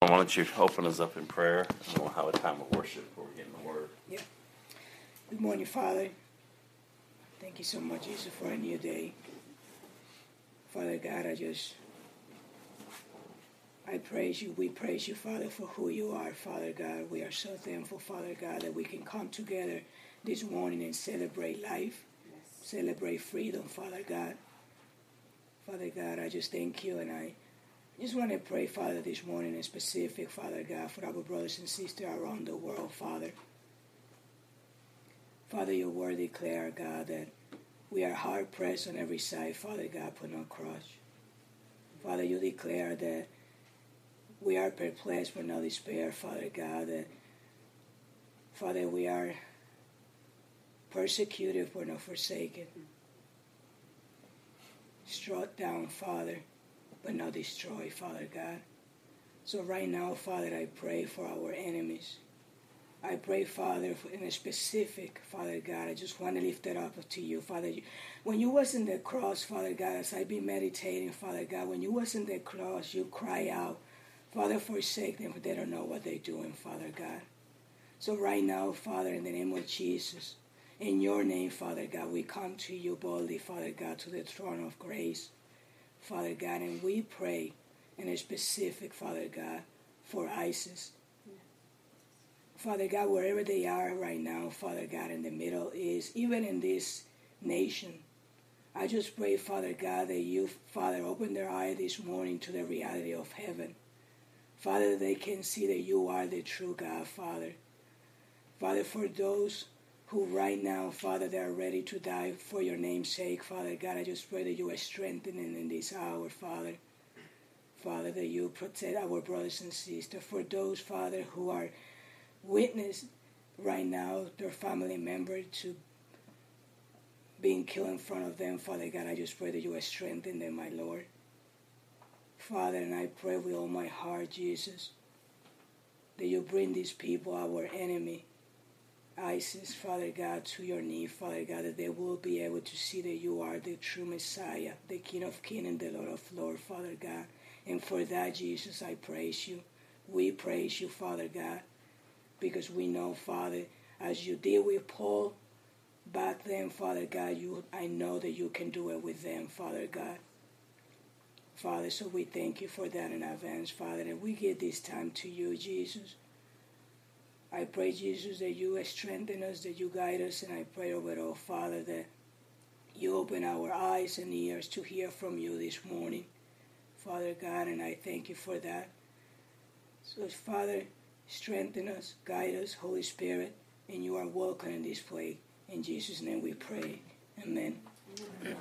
Why don't you open us up in prayer and we'll have a time of worship before we get in the Word. Yeah. Good morning, Father. Thank you so much, Jesus, for a new day. Father God, I just, I praise you. We praise you, Father, for who you are, Father God. We are so thankful, Father God, that we can come together this morning and celebrate life, celebrate freedom, Father God. Father God, I just thank you and I just want to pray, Father, this morning in specific, Father God, for our brothers and sisters around the world, Father. Father, your word declare, God, that we are hard pressed on every side, Father God, put no crush. Father, you declare that we are perplexed but no despair, Father God, that Father, we are persecuted but not forsaken. Struck down, Father, but not destroy, Father God. So right now, Father, I pray for our enemies. I pray, Father, in a specific, Father God. I just want to lift that up to you, Father. When you was in the cross, Father God, as I be meditating, Father God, when you was in the cross, you cry out, Father, forsake them, for they don't know what they're doing, Father God. So right now, Father, in the name of Jesus, in your name, Father God, we come to you boldly, Father God, to the throne of grace, Father God, and we pray in a specific, Father God, for ISIS. Father God, wherever they are right now, Father God, in the Middle East, even in this nation, I just pray, Father God, that you, Father, open their eye this morning to the reality of heaven. Father, they can see that you are the true God, Father. Father, for those who right now, Father, they are ready to die for your name's sake, Father God, I just pray that you are strengthening in this hour, Father. Father, that you protect our brothers and sisters. For those, Father, who are witness right now their family member to being killed in front of them. Father God, I just pray that you are strengthening them, my Lord. Father, and I pray with all my heart, Jesus, that you bring these people, our enemy, ISIS, Father God, to your knee, Father God, that they will be able to see that you are the true Messiah, the King of Kings and the Lord of Lords, Father God. And for that, Jesus, I praise you. We praise you, Father God because we know, Father, as you did with Paul back then, Father God, you I know that you can do it with them, Father God. Father, so we thank you for that in advance, Father, and we give this time to you, Jesus. I pray, Jesus, that you strengthen us, that you guide us, and I pray oh, over all, oh, Father, that you open our eyes and ears to hear from you this morning, Father God, and I thank you for that. So, Father, Strengthen us, guide us, Holy Spirit, and you are welcome in this place. In Jesus' name we pray. Amen. Amen.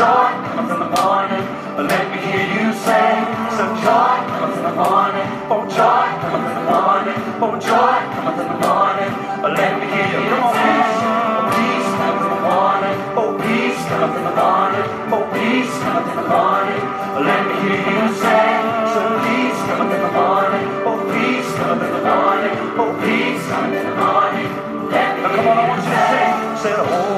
Joy cometh in the morning. Let me hear you say. So joy cometh in the morning. Oh, joy cometh in the morning. Oh, joy cometh in the morning. Let me hear you peace. Oh, peace cometh in the morning. Oh, peace cometh in the morning. Oh, peace cometh in the morning. Let me hear you say. So peace cometh in the morning. Oh, peace cometh in the morning. Oh, peace cometh in the morning. Now come on, I want you to sing. Say, oh, oh,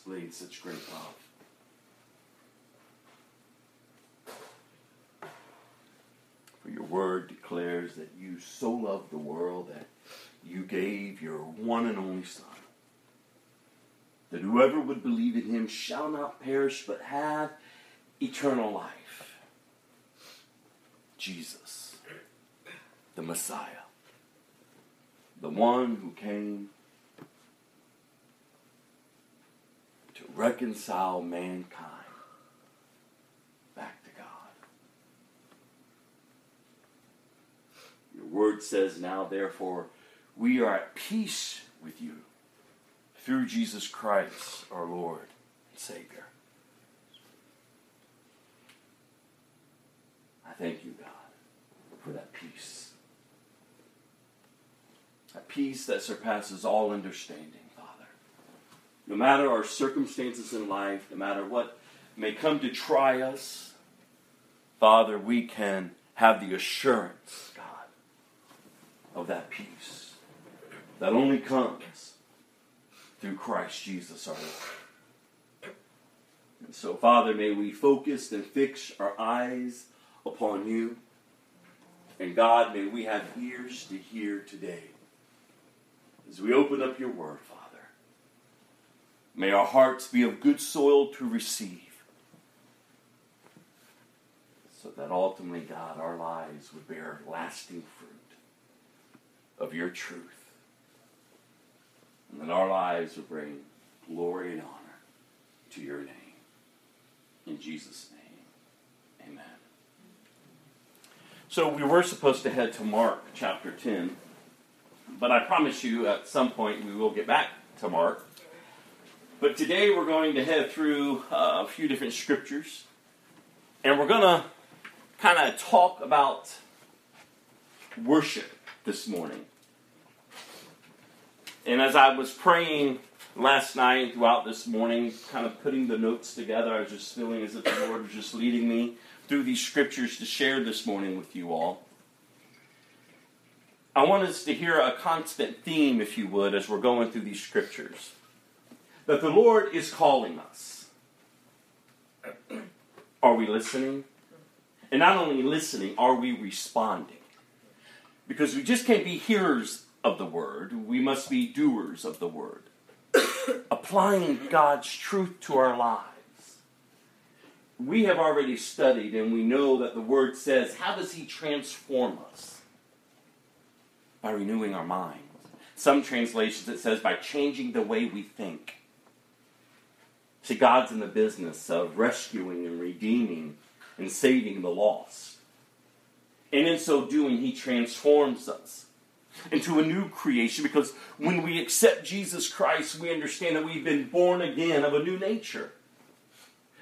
displayed such great love. For your word declares that you so loved the world that you gave your one and only Son, that whoever would believe in him shall not perish but have eternal life. Jesus, the Messiah, the one who came to reconcile mankind back to God. Your word says now, therefore, we are at peace with you through Jesus Christ, our Lord and Savior. I thank you, God, for that peace. A peace that surpasses all understanding. No matter our circumstances in life, no matter what may come to try us, Father, we can have the assurance, God, of that peace that only comes through Christ Jesus our Lord. And so, Father, may we focus and fix our eyes upon you. And God, may we have ears to hear today. As we open up your word, Father, may our hearts be of good soil to receive. So that ultimately, God, our lives would bear lasting fruit of your truth. And that our lives would bring glory and honor to your name. In Jesus' name, amen. So we were supposed to head to Mark chapter 10, but I promise you at some point we will get back to Mark. But today we're going to head through uh, a few different scriptures, and we're going to kind of talk about worship this morning. And as I was praying last night and throughout this morning, kind of putting the notes together, I was just feeling as if the Lord was just leading me through these scriptures to share this morning with you all. I want us to hear a constant theme, if you would, as we're going through these scriptures. That the Lord is calling us. Are we listening? And not only listening, are we responding? Because we just can't be hearers of the word, we must be doers of the word, applying God's truth to our lives. We have already studied and we know that the word says, How does He transform us? By renewing our minds. Some translations it says, by changing the way we think. See, God's in the business of rescuing and redeeming and saving the lost. And in so doing, He transforms us into a new creation because when we accept Jesus Christ, we understand that we've been born again of a new nature.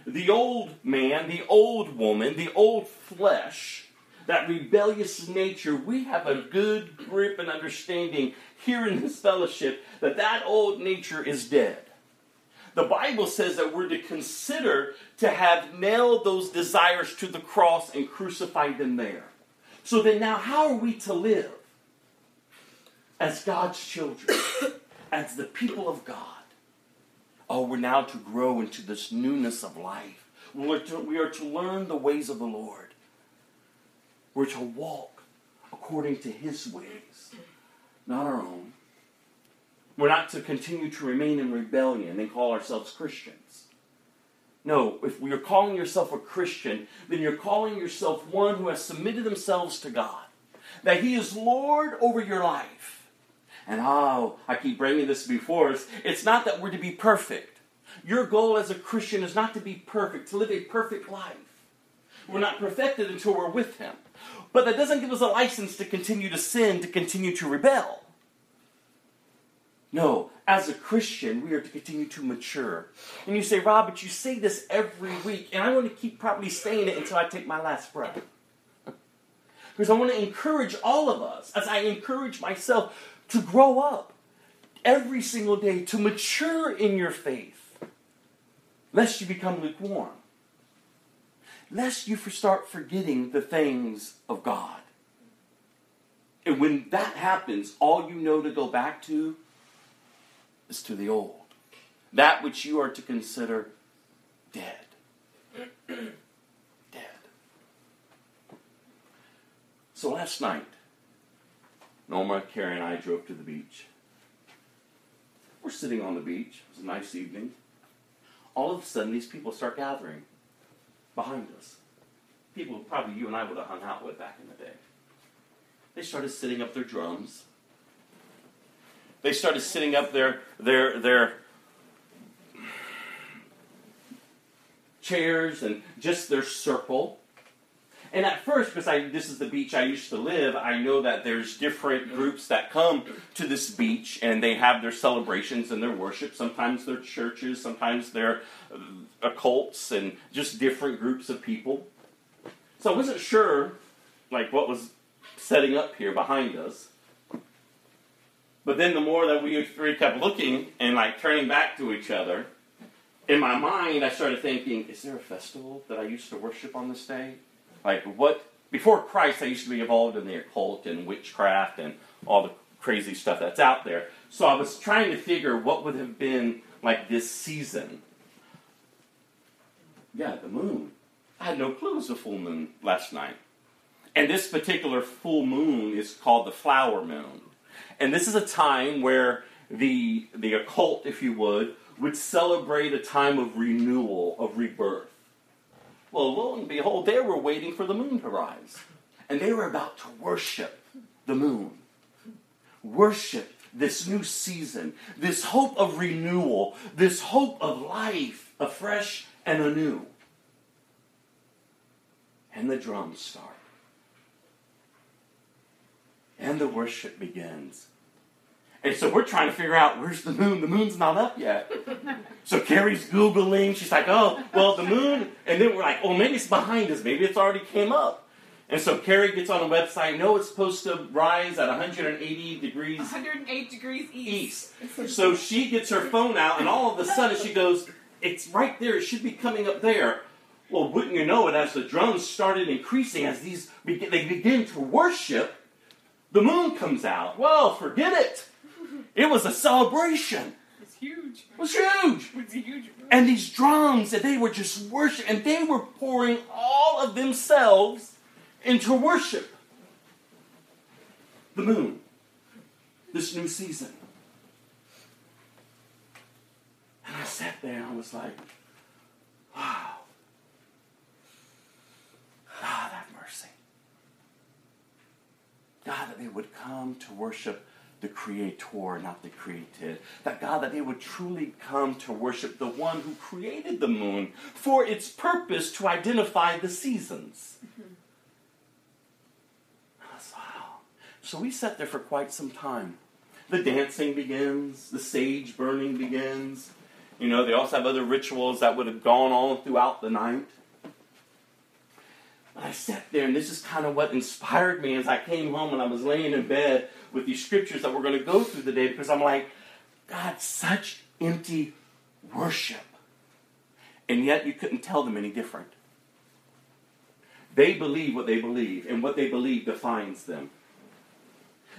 The old man, the old woman, the old flesh, that rebellious nature, we have a good grip and understanding here in this fellowship that that old nature is dead. The Bible says that we're to consider to have nailed those desires to the cross and crucified them there. So then, now, how are we to live? as God's children, as the people of God. Oh, we're now to grow into this newness of life. We're to, we are to learn the ways of the Lord. We're to walk according to His ways, not our own. We're not to continue to remain in rebellion and call ourselves Christians. No, if you're calling yourself a Christian, then you're calling yourself one who has submitted themselves to God, that He is Lord over your life and oh, I keep bringing this before us. It's not that we're to be perfect. Your goal as a Christian is not to be perfect, to live a perfect life. We're not perfected until we're with Him. But that doesn't give us a license to continue to sin, to continue to rebel. No, as a Christian, we are to continue to mature. And you say, Rob, but you say this every week, and I want to keep probably saying it until I take my last breath. because I want to encourage all of us, as I encourage myself, to grow up every single day, to mature in your faith, lest you become lukewarm, lest you start forgetting the things of God. And when that happens, all you know to go back to is to the old. That which you are to consider dead. dead. So last night, Norma, Carrie, and I drove to the beach. We're sitting on the beach. It was a nice evening. All of a sudden, these people start gathering behind us. People probably you and I would have hung out with back in the day. They started sitting up their drums they started sitting up their their their chairs and just their circle. And at first, because I, this is the beach I used to live, I know that there's different groups that come to this beach and they have their celebrations and their worship. Sometimes they're churches, sometimes they're uh, occults, and just different groups of people. So I wasn't sure, like, what was setting up here behind us. But then the more that we three kept looking and like turning back to each other, in my mind I started thinking, is there a festival that I used to worship on this day? Like what before Christ I used to be involved in the occult and witchcraft and all the crazy stuff that's out there. So I was trying to figure what would have been like this season. Yeah, the moon. I had no clue it was a full moon last night. And this particular full moon is called the flower moon. And this is a time where the, the occult, if you would, would celebrate a time of renewal, of rebirth. Well, lo and behold, they were waiting for the moon to rise. And they were about to worship the moon. Worship this new season, this hope of renewal, this hope of life, afresh and anew. And the drums start and the worship begins. And so we're trying to figure out where's the moon? The moon's not up yet. So Carrie's Googling. She's like, oh, well, the moon. And then we're like, oh, maybe it's behind us. Maybe it's already came up. And so Carrie gets on the website. No, it's supposed to rise at 180 degrees 108 degrees east. east. So she gets her phone out, and all of a sudden she goes, it's right there. It should be coming up there. Well, wouldn't you know it, as the drums started increasing, as these they begin to worship, the moon comes out. Well, forget it. It was a celebration. It's huge. It was huge. It's huge. And these drums, and they were just worship, and they were pouring all of themselves into worship. The moon, this new season. And I sat there and I was like, wow. God, have mercy. God, that they would come to worship the Creator, not the created. That God, that they would truly come to worship the one who created the moon for its purpose to identify the seasons. Mm-hmm. Wow. So we sat there for quite some time. The dancing begins, the sage burning begins. You know, they also have other rituals that would have gone on throughout the night. I sat there, and this is kind of what inspired me as I came home and I was laying in bed with these scriptures that we're going to go through the day because I'm like, God, such empty worship. And yet you couldn't tell them any different. They believe what they believe, and what they believe defines them.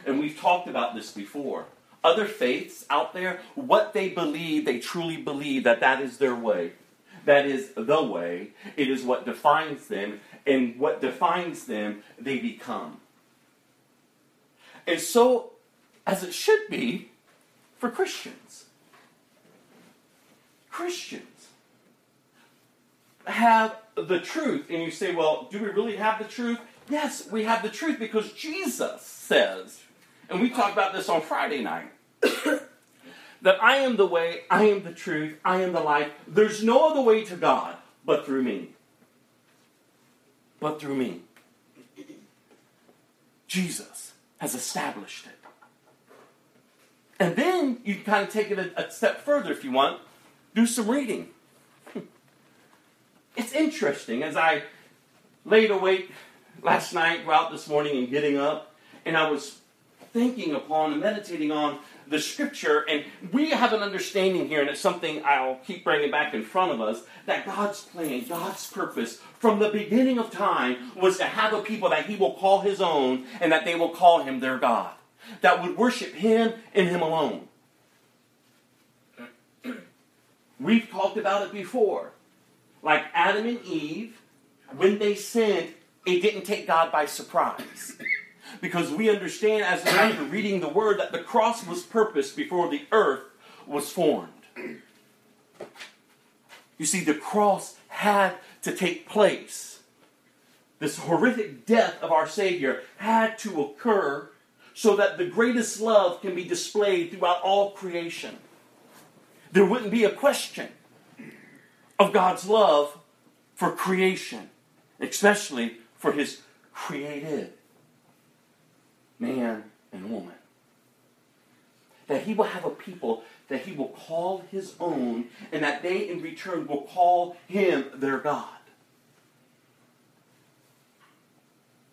And we've talked about this before. Other faiths out there, what they believe, they truly believe that that is their way. That is the way. It is what defines them and what defines them, they become. And so, as it should be for Christians, Christians have the truth. And you say, well, do we really have the truth? Yes, we have the truth because Jesus says, and we talked about this on Friday night, that I am the way, I am the truth, I am the life. There's no other way to God but through me. But through me. Jesus has established it. And then you can kind of take it a, a step further if you want. Do some reading. It's interesting as I laid awake last night, throughout this morning, and getting up, and I was thinking upon and meditating on the scripture, and we have an understanding here, and it's something I'll keep bringing back in front of us that God's plan, God's purpose from the beginning of time was to have a people that He will call His own and that they will call Him their God, that would worship Him and Him alone. We've talked about it before. Like Adam and Eve, when they sinned, it didn't take God by surprise because we understand as we're reading the word that the cross was purposed before the earth was formed. You see, the cross had to take place. This horrific death of our Savior had to occur so that the greatest love can be displayed throughout all creation. There wouldn't be a question of God's love for creation, especially for His created man and woman. That he will have a people that he will call his own, and that they in return will call him their God.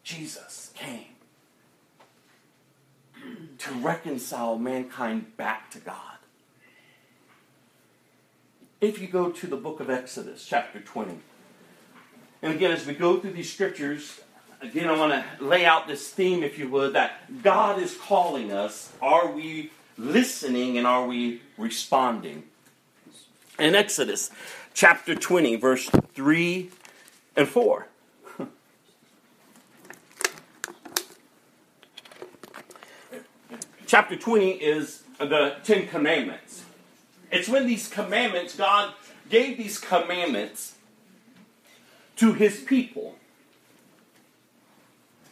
Jesus came to reconcile mankind back to God. If you go to the book of Exodus, chapter 20, and again, as we go through these scriptures, again, I want to lay out this theme, if you would, that God is calling us. Are we listening and are we responding? In Exodus chapter 20, verse 3 and 4. chapter 20 is the Ten Commandments. It's when these commandments, God gave these commandments to his people.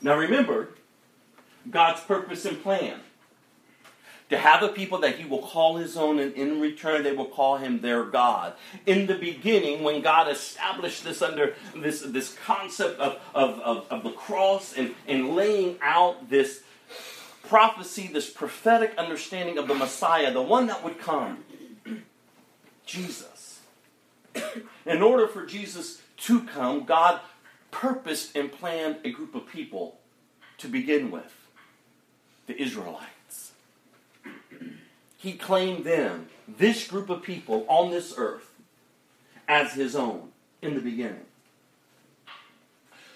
Now remember, God's purpose and plan. To have a people that he will call his own, and in return they will call him their God. In the beginning, when God established this under this, this concept of, of, of, of the cross and, and laying out this prophecy, this prophetic understanding of the Messiah, the one that would come, Jesus. In order for Jesus to come, God purposed and planned a group of people to begin with the Israelites. He claimed them, this group of people on this earth, as his own in the beginning.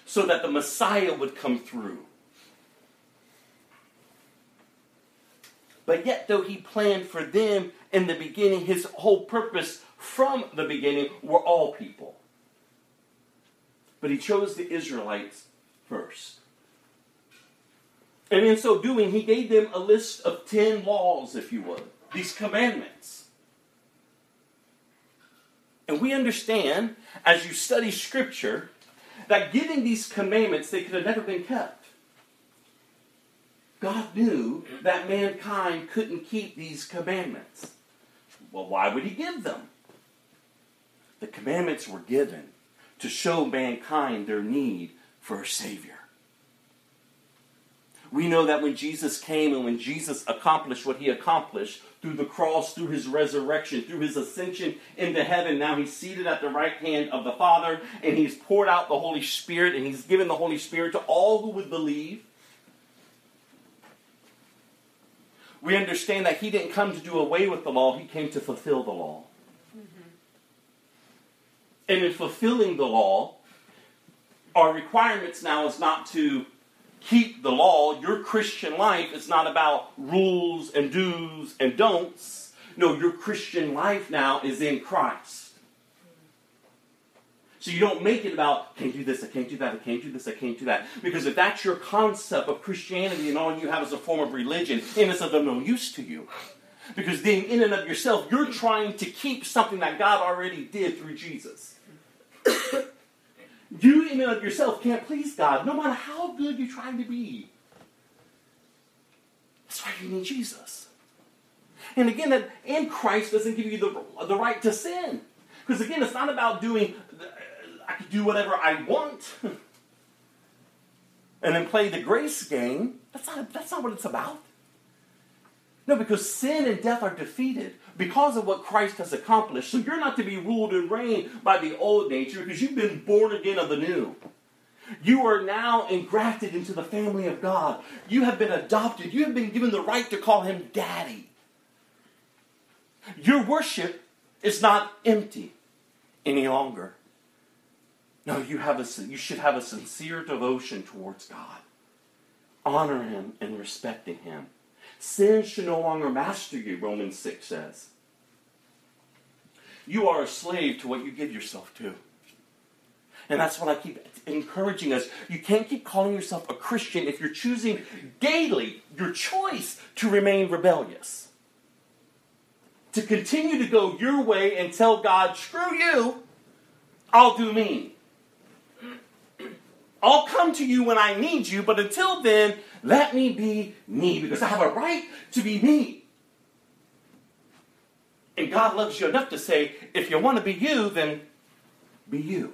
So that the Messiah would come through. But yet, though he planned for them in the beginning, his whole purpose from the beginning were all people. But he chose the Israelites first. And in so doing, he gave them a list of 10 laws, if you would, these commandments. And we understand, as you study Scripture, that giving these commandments, they could have never been kept. God knew that mankind couldn't keep these commandments. Well, why would he give them? The commandments were given to show mankind their need for a Savior. We know that when Jesus came and when Jesus accomplished what he accomplished through the cross, through his resurrection, through his ascension into heaven, now he's seated at the right hand of the Father and he's poured out the Holy Spirit and he's given the Holy Spirit to all who would believe. We understand that he didn't come to do away with the law, he came to fulfill the law. Mm-hmm. And in fulfilling the law, our requirements now is not to keep the law. Your Christian life is not about rules and do's and don'ts. No, your Christian life now is in Christ. So you don't make it about, I can't do this, I can't do that, I can't do this, I can't do that. Because if that's your concept of Christianity and all you have is a form of religion, then it's of no use to you. Because then, in and of yourself, you're trying to keep something that God already did through Jesus. you, in and of yourself, can't please God, no matter how good you're trying to be. That's why you need Jesus. And again, that in Christ doesn't give you the, the right to sin. Because again, it's not about doing, uh, I can do whatever I want. and then play the grace game. That's not, that's not what it's about. No, because sin and death are defeated because of what Christ has accomplished. So you're not to be ruled and reigned by the old nature because you've been born again of the new. You are now engrafted into the family of God. You have been adopted. You have been given the right to call him daddy. Your worship is not empty any longer. No, you, have a, you should have a sincere devotion towards God. Honor him and respecting him. Sin should no longer master you, Romans 6 says. You are a slave to what you give yourself to. And that's what I keep encouraging us. You can't keep calling yourself a Christian if you're choosing daily your choice to remain rebellious. To continue to go your way and tell God, screw you, I'll do me. I'll come to you when I need you, but until then, let me be me because I have a right to be me. And God loves you enough to say, if you want to be you, then be you.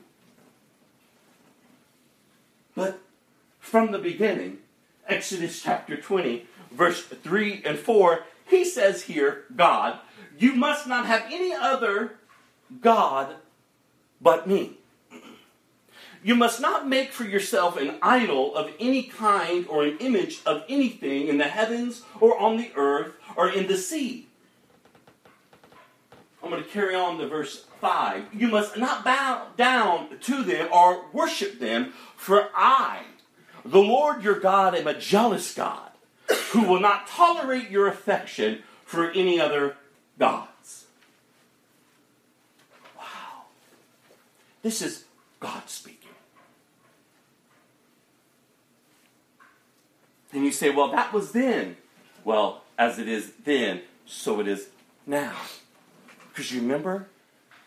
But from the beginning, Exodus chapter 20, verse 3 and 4, he says here, God, you must not have any other God but me. You must not make for yourself an idol of any kind or an image of anything in the heavens or on the earth or in the sea. I'm going to carry on to verse 5. You must not bow down to them or worship them, for I, the Lord your God, am a jealous God who will not tolerate your affection for any other gods. Wow. This is God speaking. And you say, well, that was then. Well, as it is then, so it is now. Because you remember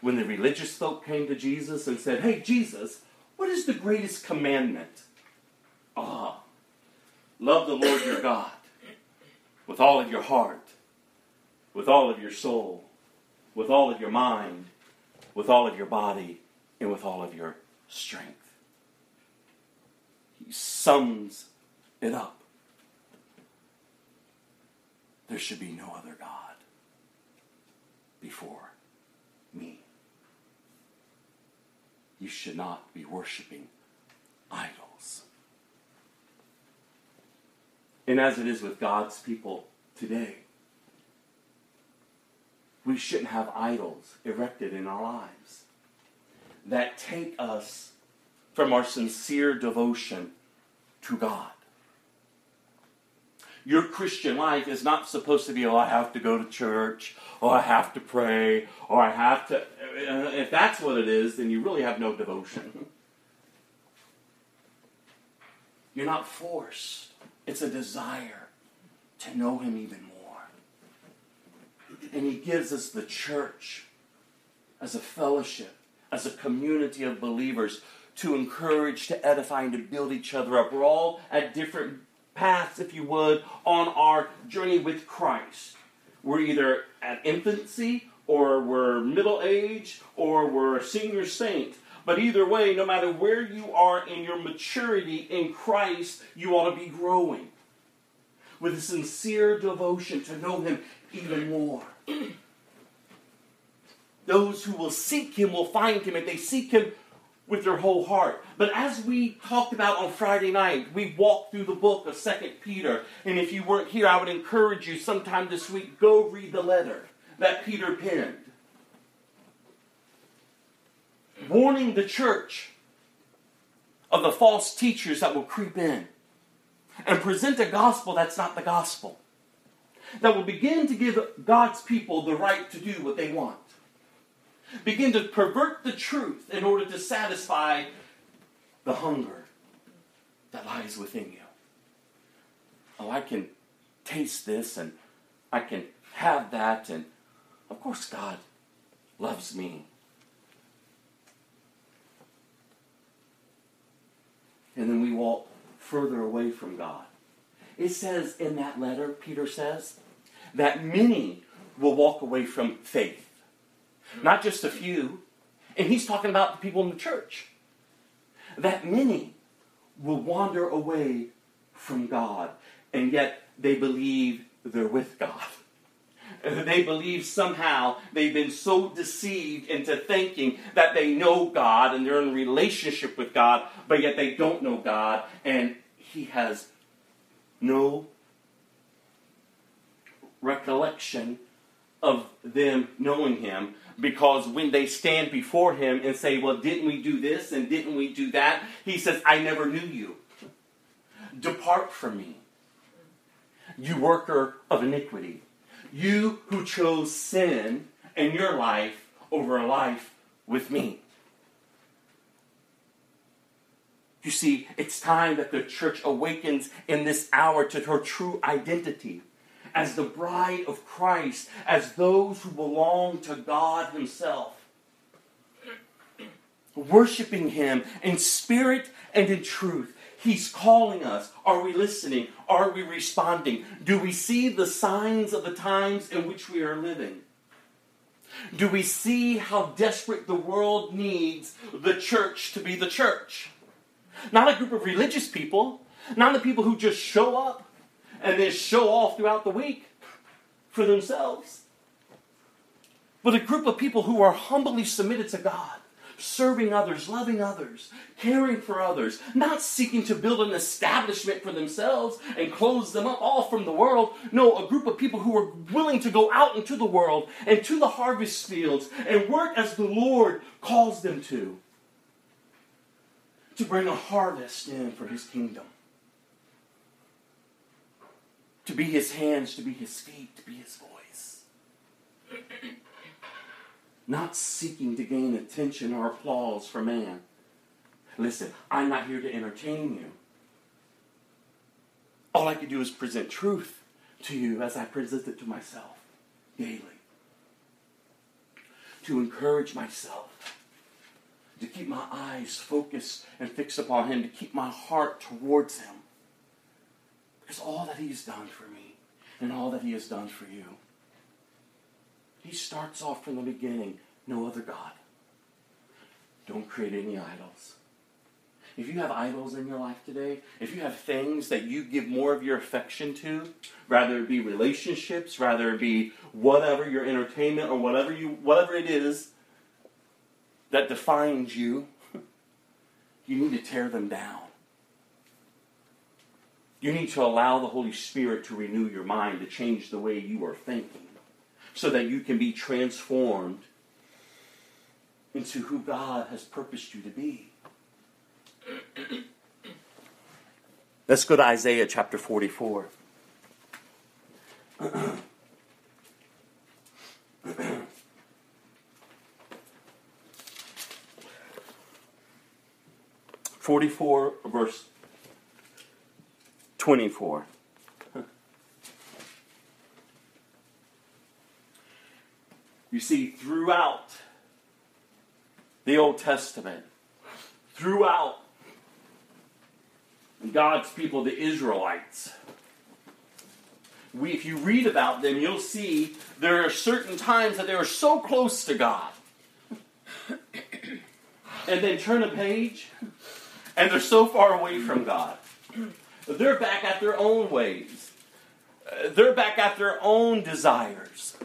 when the religious folk came to Jesus and said, Hey, Jesus, what is the greatest commandment? Ah, love the Lord your God with all of your heart, with all of your soul, with all of your mind, with all of your body, and with all of your strength. He sums it up. There should be no other God before me. You should not be worshiping idols. And as it is with God's people today, we shouldn't have idols erected in our lives that take us from our sincere devotion to God. Your Christian life is not supposed to be, oh, I have to go to church, or I have to pray, or I have to. Uh, if that's what it is, then you really have no devotion. You're not forced, it's a desire to know Him even more. And He gives us the church as a fellowship, as a community of believers to encourage, to edify, and to build each other up. We're all at different paths, if you would, on our journey with Christ. We're either at infancy, or we're middle age, or we're a senior saint. But either way, no matter where you are in your maturity in Christ, you ought to be growing with a sincere devotion to know Him even more. Those who will seek Him will find Him, If they seek Him with their whole heart. But as we talked about on Friday night, we walked through the book of Second Peter. And if you weren't here, I would encourage you sometime this week, go read the letter that Peter penned. Warning the church of the false teachers that will creep in and present a gospel that's not the gospel. That will begin to give God's people the right to do what they want begin to pervert the truth in order to satisfy the hunger that lies within you. Oh, I can taste this and I can have that, and of course, God loves me. And then we walk further away from God. It says in that letter, Peter says, that many will walk away from faith not just a few. And he's talking about the people in the church. That many will wander away from God, and yet they believe they're with God. They believe somehow they've been so deceived into thinking that they know God and they're in relationship with God, but yet they don't know God, and He has no recollection of them knowing Him because when they stand before Him and say, Well, didn't we do this and didn't we do that? He says, I never knew you. Depart from me, you worker of iniquity. You who chose sin in your life over a life with me. You see, it's time that the church awakens in this hour to her true identity as the bride of Christ, as those who belong to God Himself. Worshiping Him in spirit and in truth. He's calling us. Are we listening? Are we responding? Do we see the signs of the times in which we are living? Do we see how desperate the world needs the church to be the church? Not a group of religious people, not the people who just show up and then show off throughout the week for themselves, but a group of people who are humbly submitted to God serving others, loving others, caring for others, not seeking to build an establishment for themselves and close them up all from the world. No, a group of people who are willing to go out into the world and to the harvest fields and work as the Lord calls them to, to bring a harvest in for His kingdom. To be his hands, to be his feet, to be his voice not seeking to gain attention or applause from man. Listen, I'm not here to entertain you. All I can do is present truth to you as I present it to myself daily. To encourage myself, to keep my eyes focused and fixed upon Him, to keep my heart towards Him. Because all that He's done for me and all that He has done for you. He starts off from the beginning no other God. Don't create any idols. If you have idols in your life today, if you have things that you give more of your affection to, rather it be relationships, rather it be whatever your entertainment or whatever you whatever it is that defines you, you need to tear them down. You need to allow the Holy Spirit to renew your mind, to change the way you are thinking, so that you can be transformed into who God has purposed you to be. Let's go to Isaiah chapter 44. Forty-four, verse twenty-four. You see, throughout the Old Testament, throughout God's people, the Israelites. We, if you read about them, you'll see there are certain times that they are so close to God. and then turn a page, and they're so far away from God. They're back at their own ways. Uh, they're back at their own desires.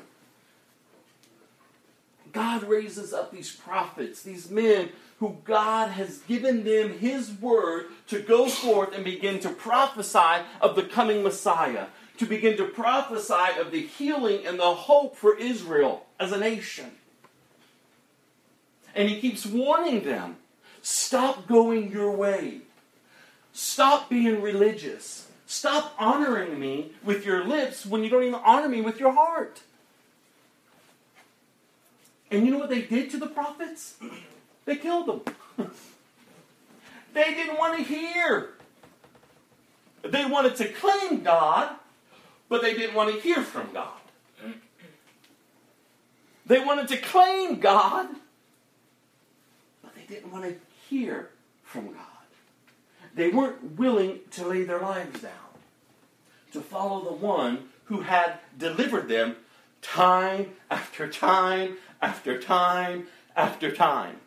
God raises up these prophets, these men who God has given them His word to go forth and begin to prophesy of the coming Messiah, to begin to prophesy of the healing and the hope for Israel as a nation. And He keeps warning them stop going your way, stop being religious, stop honoring me with your lips when you don't even honor me with your heart. And you know what they did to the prophets? They killed them. they didn't want to hear. They wanted to claim God, but they didn't want to hear from God. They wanted to claim God, but they didn't want to hear from God. They weren't willing to lay their lives down to follow the one who had delivered them time after time after time after time.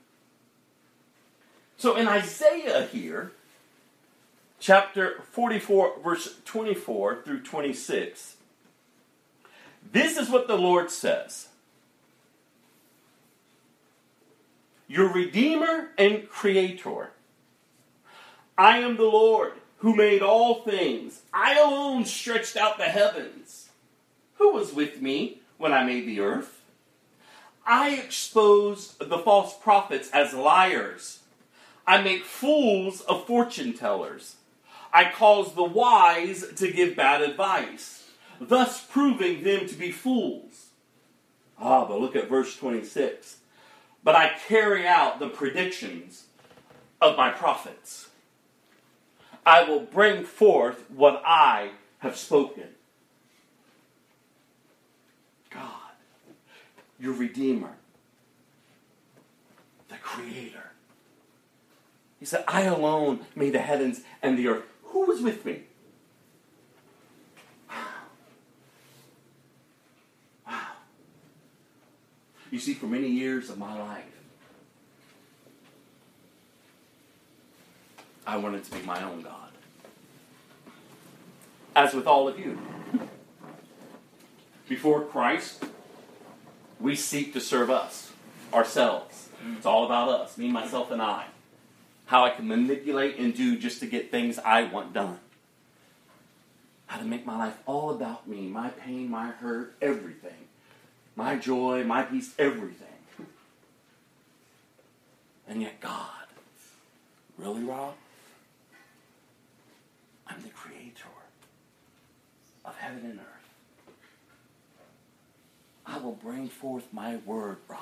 So in Isaiah here, chapter 44, verse 24 through 26. This is what the Lord says Your Redeemer and Creator. I am the Lord who made all things. I alone stretched out the heavens. Who was with me when I made the earth? I expose the false prophets as liars. I make fools of fortune tellers. I cause the wise to give bad advice, thus proving them to be fools. Ah, but look at verse 26. But I carry out the predictions of my prophets. I will bring forth what I have spoken. God, your Redeemer, the Creator. He said, I alone made the heavens and the earth. Who was with me? Wow. Wow. You see, for many years of my life, I wanted to be my own God. As with all of you. Before Christ, we seek to serve us, ourselves. It's all about us, me, myself, and I. How I can manipulate and do just to get things I want done. How to make my life all about me, my pain, my hurt, everything. My joy, my peace, everything. And yet, God, really, Rob? I'm the creator of heaven and earth. I will bring forth my word, Rob.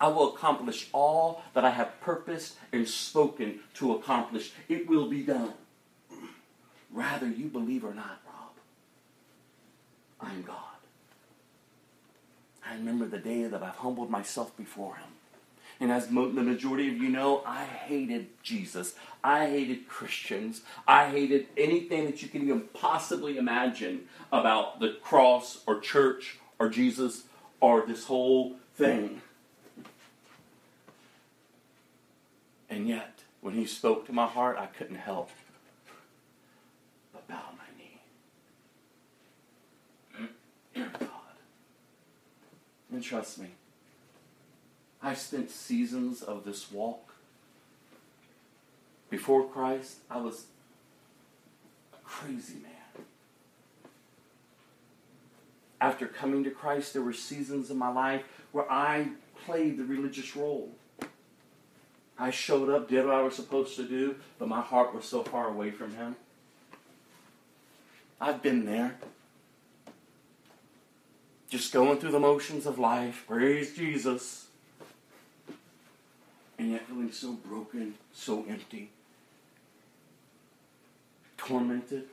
I will accomplish all that I have purposed and spoken to accomplish. It will be done. Rather you believe or not, Rob, I am God. I remember the day that I've humbled myself before Him. And as mo- the majority of you know, I hated Jesus. I hated Christians. I hated anything that you can even possibly imagine about the cross or church or Jesus or this whole thing. And yet, when he spoke to my heart, I couldn't help but bow my knee. God. And trust me, I spent seasons of this walk. Before Christ, I was a crazy man. After coming to Christ, there were seasons in my life where I played the religious role. I showed up, did what I was supposed to do, but my heart was so far away from Him. I've been there. Just going through the motions of life. Praise Jesus. And yet feeling so broken, so empty, tormented.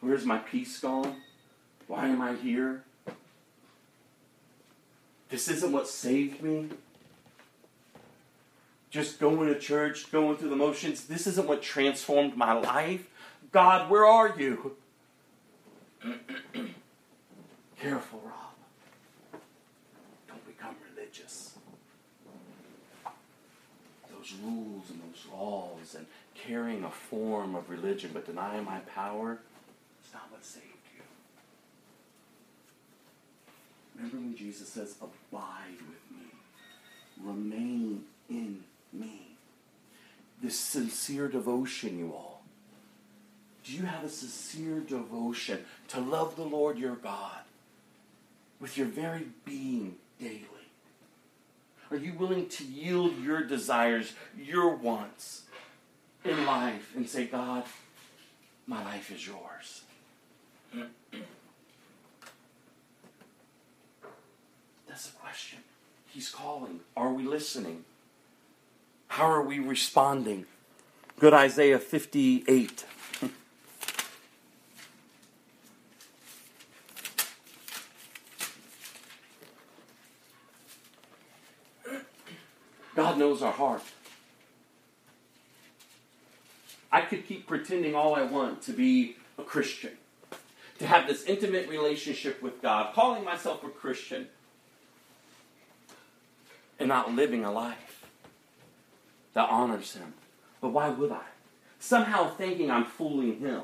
Where's my peace gone? Why am I here? This isn't what saved me just going to church, going through the motions. This isn't what transformed my life. God, where are you? Careful, Rob. Don't become religious. Those rules and those laws and carrying a form of religion but denying my power, it's not what saved you. Remember when Jesus says, Abide with me, remain in me. This sincere devotion, you all. Do you have a sincere devotion to love the Lord your God with your very being daily? Are you willing to yield your desires, your wants in life and say, God, my life is yours? That's the question. He's calling. Are we listening? How are we responding? Good Isaiah 58. God knows our heart. I could keep pretending all I want to be a Christian, to have this intimate relationship with God, calling myself a Christian, and not living a life that honors Him. But why would I? somehow thinking I'm fooling him.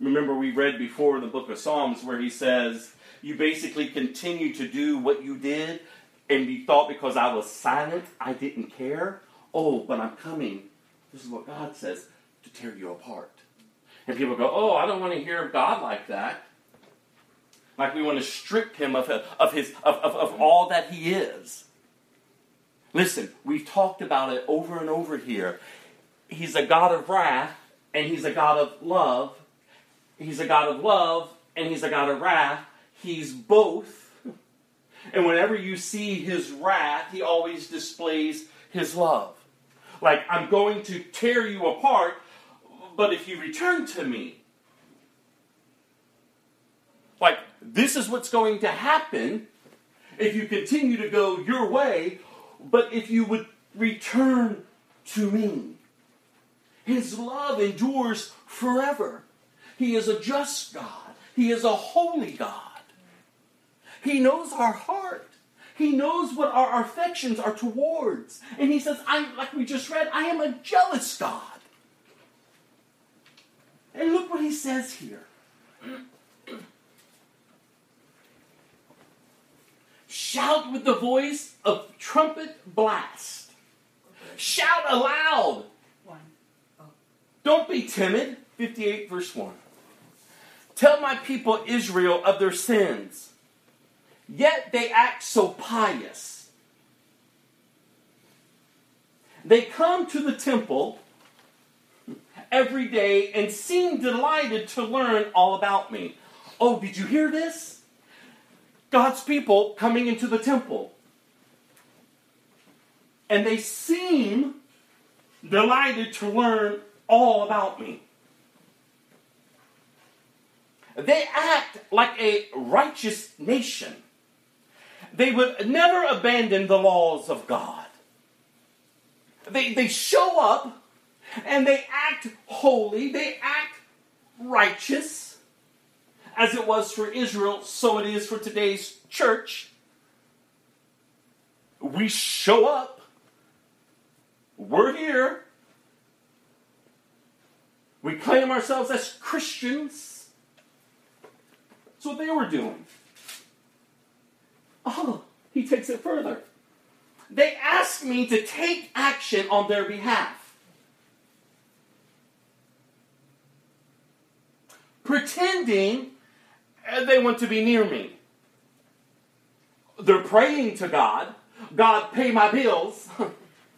Remember, we read before in the book of Psalms where he says, You basically continue to do what you did, and you thought because I was silent, I didn't care. Oh, but I'm coming. This is what God says to tear you apart. And people go, Oh, I don't want to hear of God like that. Like we want to strip him of, of, his, of, of, of all that he is. Listen, we've talked about it over and over here. He's a God of wrath, and he's a God of love. He's a God of love, and he's a God of wrath. He's both. And whenever you see his wrath, he always displays his love. Like, I'm going to tear you apart, but if you return to me, like, this is what's going to happen if you continue to go your way, but if you would return to me. His love endures forever. He is a just God, He is a holy God. He knows our heart. He knows what our affections are towards. And he says, I'm like we just read, I am a jealous God. And look what he says here. Shout with the voice of trumpet blast. Shout aloud. One. Oh. Don't be timid. 58 verse 1. Tell my people Israel of their sins. Yet they act so pious. They come to the temple every day and seem delighted to learn all about me. Oh, did you hear this? God's people coming into the temple. And they seem delighted to learn all about me. They act like a righteous nation. They would never abandon the laws of God. They, they show up and they act holy, they act righteous. As it was for Israel, so it is for today's church. We show up, we're here, we claim ourselves as Christians. That's what they were doing. Oh, he takes it further. They ask me to take action on their behalf. Pretending uh, they want to be near me. They're praying to God God, pay my bills.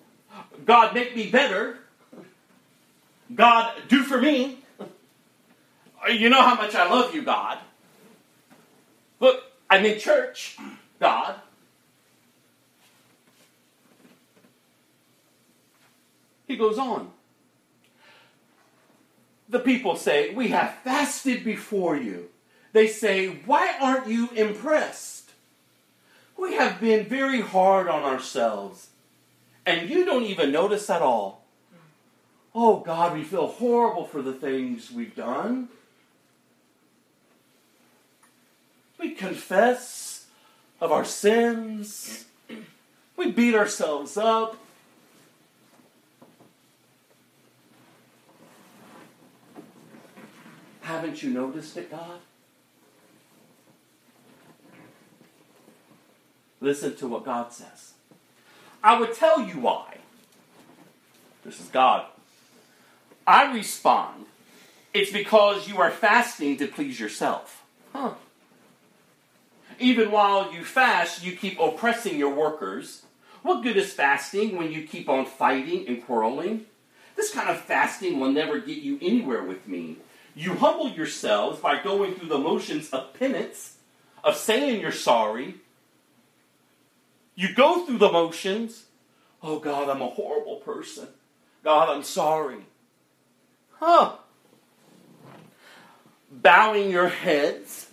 God, make me better. God, do for me. You know how much I love you, God. Look, I'm in church, God. He goes on. The people say, We have fasted before you. They say, Why aren't you impressed? We have been very hard on ourselves, and you don't even notice at all. Oh God, we feel horrible for the things we've done. We confess of our sins. We beat ourselves up. Haven't you noticed it, God? Listen to what God says. I would tell you why. This is God. I respond. It's because you are fasting to please yourself. Huh. Even while you fast, you keep oppressing your workers. What good is fasting when you keep on fighting and quarreling? This kind of fasting will never get you anywhere with me. You humble yourselves by going through the motions of penance, of saying you're sorry. You go through the motions. Oh God, I'm a horrible person. God, I'm sorry. Huh. Bowing your heads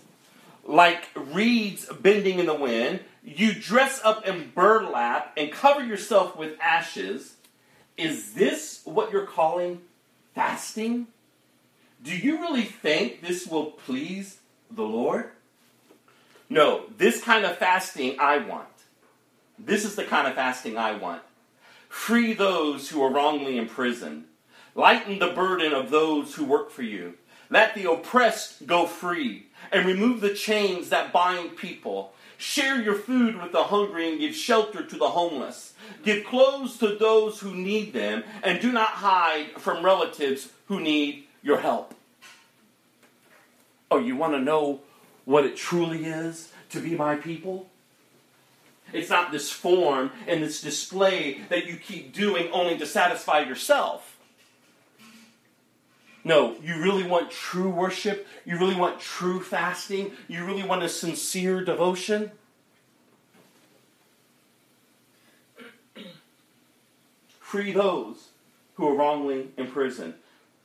like reeds bending in the wind. You dress up in burlap and cover yourself with ashes. Is this what you're calling fasting? Do you really think this will please the Lord? No, this kind of fasting I want. This is the kind of fasting I want. Free those who are wrongly imprisoned. Lighten the burden of those who work for you. Let the oppressed go free and remove the chains that bind people. Share your food with the hungry and give shelter to the homeless. Give clothes to those who need them and do not hide from relatives who need your help. Oh, you want to know what it truly is to be my people? It's not this form and this display that you keep doing only to satisfy yourself. No, you really want true worship. You really want true fasting. You really want a sincere devotion. Free those who are wrongly imprisoned.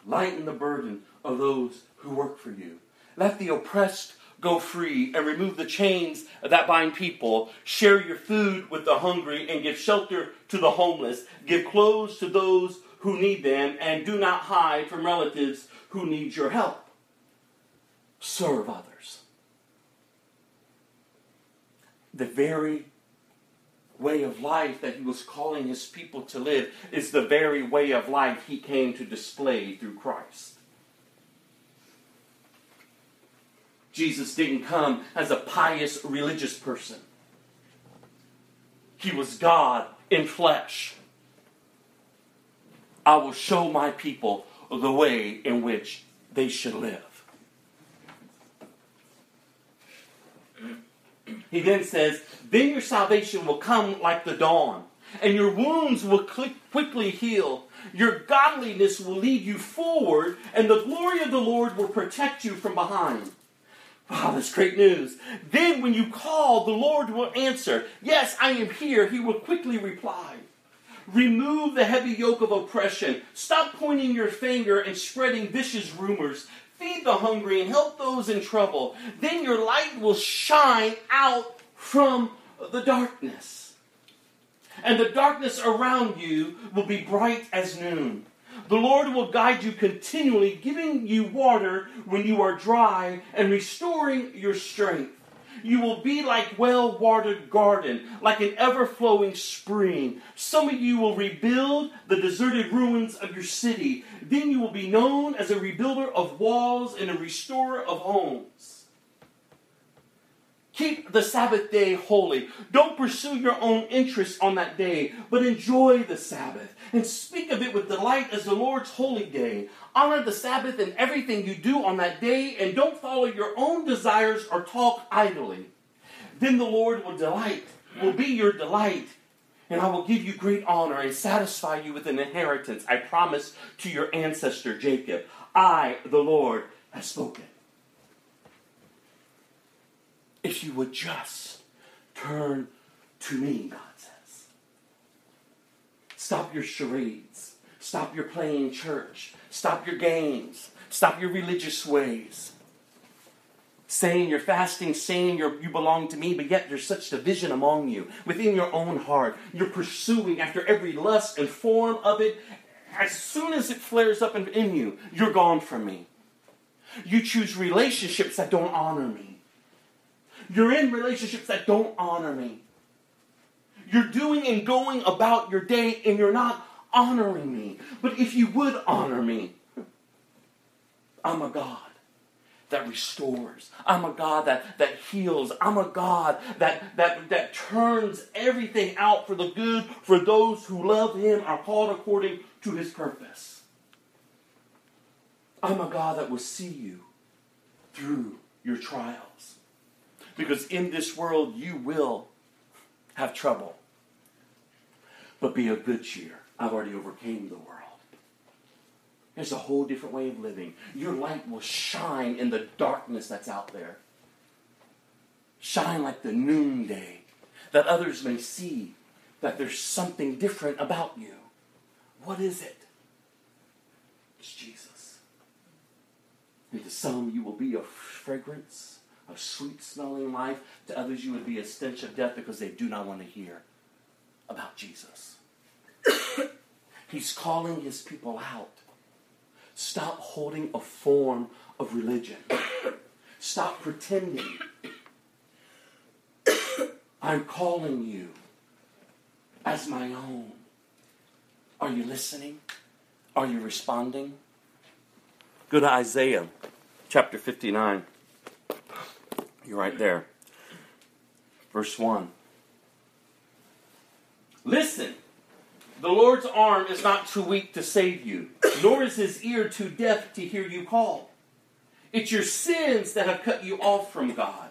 Lighten the burden of those who work for you. Let the oppressed go free and remove the chains that bind people. Share your food with the hungry and give shelter to the homeless. Give clothes to those who need them and do not hide from relatives who need your help. Serve others. The very way of life that he was calling his people to live is the very way of life he came to display through Christ. Jesus didn't come as a pious religious person. He was God in flesh. I will show my people the way in which they should live. He then says, Then your salvation will come like the dawn, and your wounds will quickly heal. Your godliness will lead you forward, and the glory of the Lord will protect you from behind. Wow, that's great news. Then, when you call, the Lord will answer, Yes, I am here. He will quickly reply. Remove the heavy yoke of oppression. Stop pointing your finger and spreading vicious rumors. Feed the hungry and help those in trouble. Then your light will shine out from the darkness. And the darkness around you will be bright as noon. The Lord will guide you continually, giving you water when you are dry and restoring your strength. You will be like well watered garden, like an ever flowing spring. Some of you will rebuild the deserted ruins of your city. Then you will be known as a rebuilder of walls and a restorer of homes. Keep the Sabbath day holy. Don't pursue your own interests on that day, but enjoy the Sabbath and speak of it with delight as the Lord's holy day. Honor the Sabbath in everything you do on that day, and don't follow your own desires or talk idly. Then the Lord will delight, will be your delight, and I will give you great honor and satisfy you with an inheritance I promised to your ancestor Jacob. I, the Lord, have spoken if you would just turn to me, God says. Stop your charades. Stop your playing church. Stop your games. Stop your religious ways. Saying you're fasting, saying you're, you belong to me, but yet there's such division among you within your own heart. You're pursuing after every lust and form of it. As soon as it flares up in, in you, you're gone from me. You choose relationships that don't honor me. You're in relationships that don't honor me. You're doing and going about your day and you're not honoring me. But if you would honor me, I'm a God that restores. I'm a God that, that heals. I'm a God that, that, that turns everything out for the good for those who love Him, are called according to His purpose. I'm a God that will see you through your trials. Because in this world you will have trouble. But be of good cheer. I've already overcame the world. There's a whole different way of living. Your light will shine in the darkness that's out there. Shine like the noonday, that others may see that there's something different about you. What is it? It's Jesus. And to some, you will be a fragrance a sweet smelling life. To others, you would be a stench of death because they do not want to hear about Jesus. He's calling his people out. Stop holding a form of religion. Stop pretending. I'm calling you as my own. Are you listening? Are you responding? Go to Isaiah chapter 59. You're right there. Verse 1. Listen, the Lord's arm is not too weak to save you, nor is his ear too deaf to hear you call. It's your sins that have cut you off from God.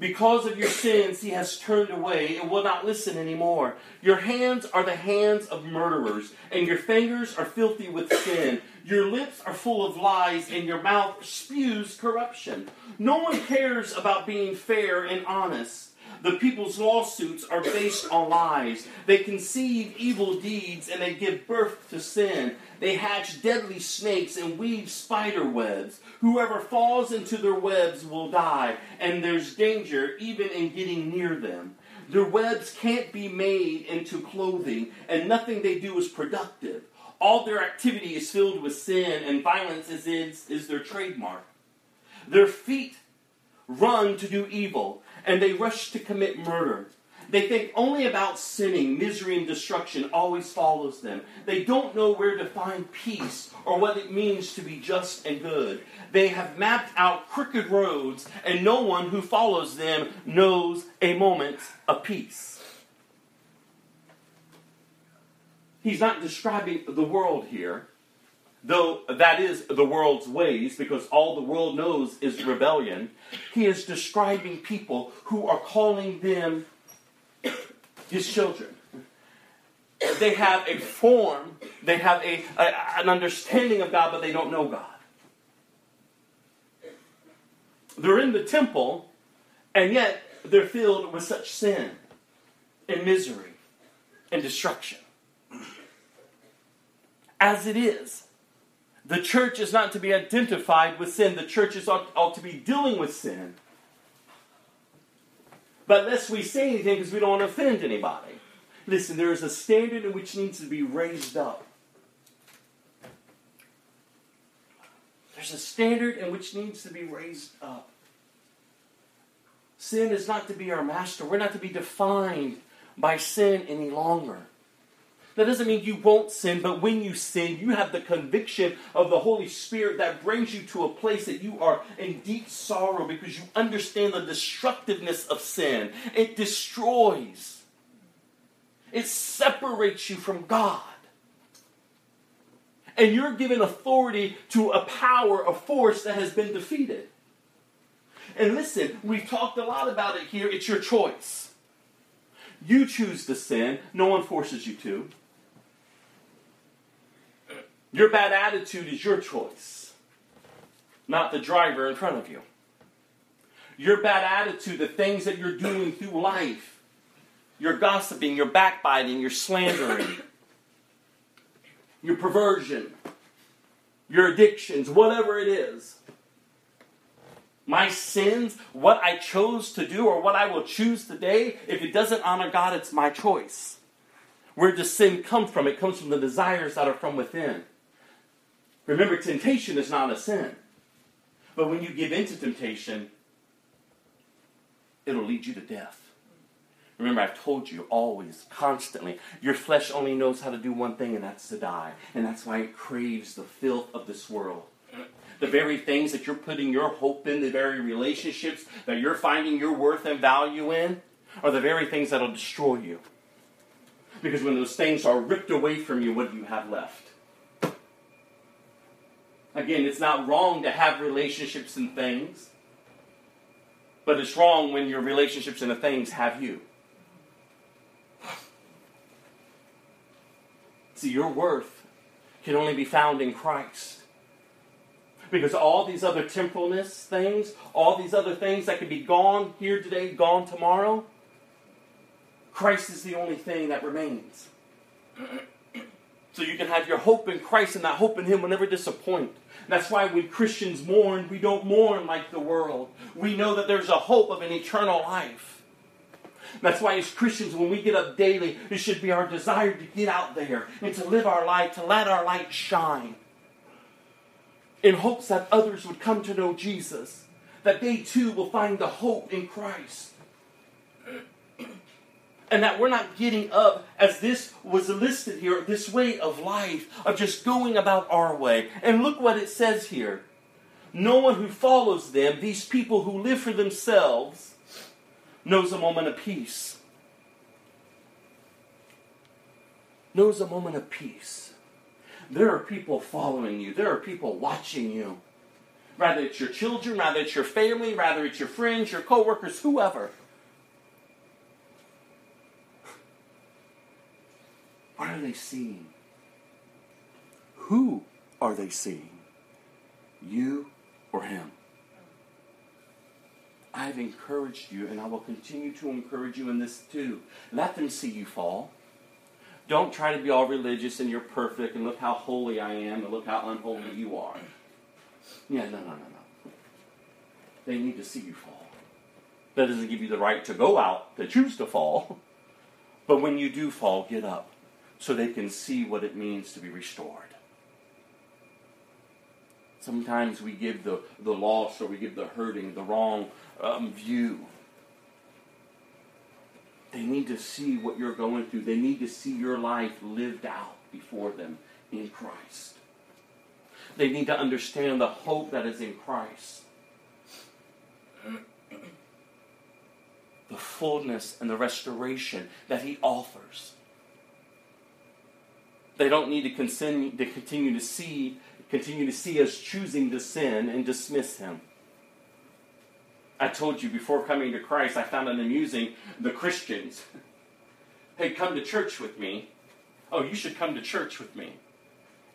Because of your sins, he has turned away and will not listen anymore. Your hands are the hands of murderers, and your fingers are filthy with sin. Your lips are full of lies, and your mouth spews corruption. No one cares about being fair and honest. The people's lawsuits are based on lies. They conceive evil deeds and they give birth to sin. They hatch deadly snakes and weave spider webs. Whoever falls into their webs will die, and there's danger even in getting near them. Their webs can't be made into clothing, and nothing they do is productive. All their activity is filled with sin, and violence is, is, is their trademark. Their feet run to do evil, and they rush to commit murder. They think only about sinning, misery, and destruction always follows them. They don't know where to find peace or what it means to be just and good. They have mapped out crooked roads, and no one who follows them knows a moment of peace. He's not describing the world here, though that is the world's ways, because all the world knows is rebellion. He is describing people who are calling them his children. They have a form, they have a, a, an understanding of God, but they don't know God. They're in the temple, and yet they're filled with such sin and misery and destruction. As it is, the church is not to be identified with sin. The church is ought, ought to be dealing with sin. But lest we say anything because we don't want to offend anybody. Listen, there is a standard in which needs to be raised up. There's a standard in which needs to be raised up. Sin is not to be our master. We're not to be defined by sin any longer. That doesn't mean you won't sin, but when you sin, you have the conviction of the Holy Spirit that brings you to a place that you are in deep sorrow because you understand the destructiveness of sin. It destroys, it separates you from God. And you're given authority to a power, a force that has been defeated. And listen, we've talked a lot about it here. It's your choice. You choose to sin, no one forces you to. Your bad attitude is your choice, not the driver in front of you. Your bad attitude, the things that you're doing through life, your gossiping, your backbiting, your slandering, your perversion, your addictions, whatever it is. My sins, what I chose to do or what I will choose today, if it doesn't honor God, it's my choice. Where does sin come from? It comes from the desires that are from within. Remember, temptation is not a sin. But when you give in to temptation, it'll lead you to death. Remember, I've told you always, constantly, your flesh only knows how to do one thing, and that's to die. And that's why it craves the filth of this world. The very things that you're putting your hope in, the very relationships that you're finding your worth and value in, are the very things that'll destroy you. Because when those things are ripped away from you, what do you have left? Again, it's not wrong to have relationships and things, but it's wrong when your relationships and the things have you. See, your worth can only be found in Christ. Because all these other temporalness things, all these other things that can be gone here today, gone tomorrow, Christ is the only thing that remains. So you can have your hope in Christ, and that hope in Him will never disappoint. That's why when Christians mourn, we don't mourn like the world. We know that there's a hope of an eternal life. That's why, as Christians, when we get up daily, it should be our desire to get out there and to live our life, to let our light shine, in hopes that others would come to know Jesus, that they too will find the hope in Christ. And that we're not getting up as this was listed here, this way of life, of just going about our way. And look what it says here. No one who follows them, these people who live for themselves, knows a moment of peace. Knows a moment of peace. There are people following you, there are people watching you. Rather it's your children, rather it's your family, rather it's your friends, your coworkers, whoever. What are they seeing? Who are they seeing? You or him? I've encouraged you, and I will continue to encourage you in this too. Let them see you fall. Don't try to be all religious and you're perfect and look how holy I am and look how unholy you are. Yeah, no, no, no, no. They need to see you fall. That doesn't give you the right to go out to choose to fall. But when you do fall, get up so they can see what it means to be restored. Sometimes we give the, the lost or we give the hurting the wrong um, view. They need to see what you're going through. They need to see your life lived out before them in Christ. They need to understand the hope that is in Christ. The fullness and the restoration that He offers. They don't need to continue to, continue to see continue to see us choosing to sin and dismiss him. I told you before coming to Christ, I found it amusing the Christians. Hey, come to church with me. Oh, you should come to church with me.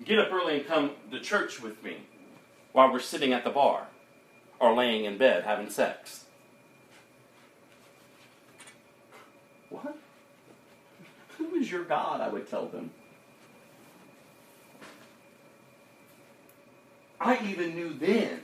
Get up early and come to church with me while we're sitting at the bar or laying in bed having sex. What? Who is your God? I would tell them. I even knew then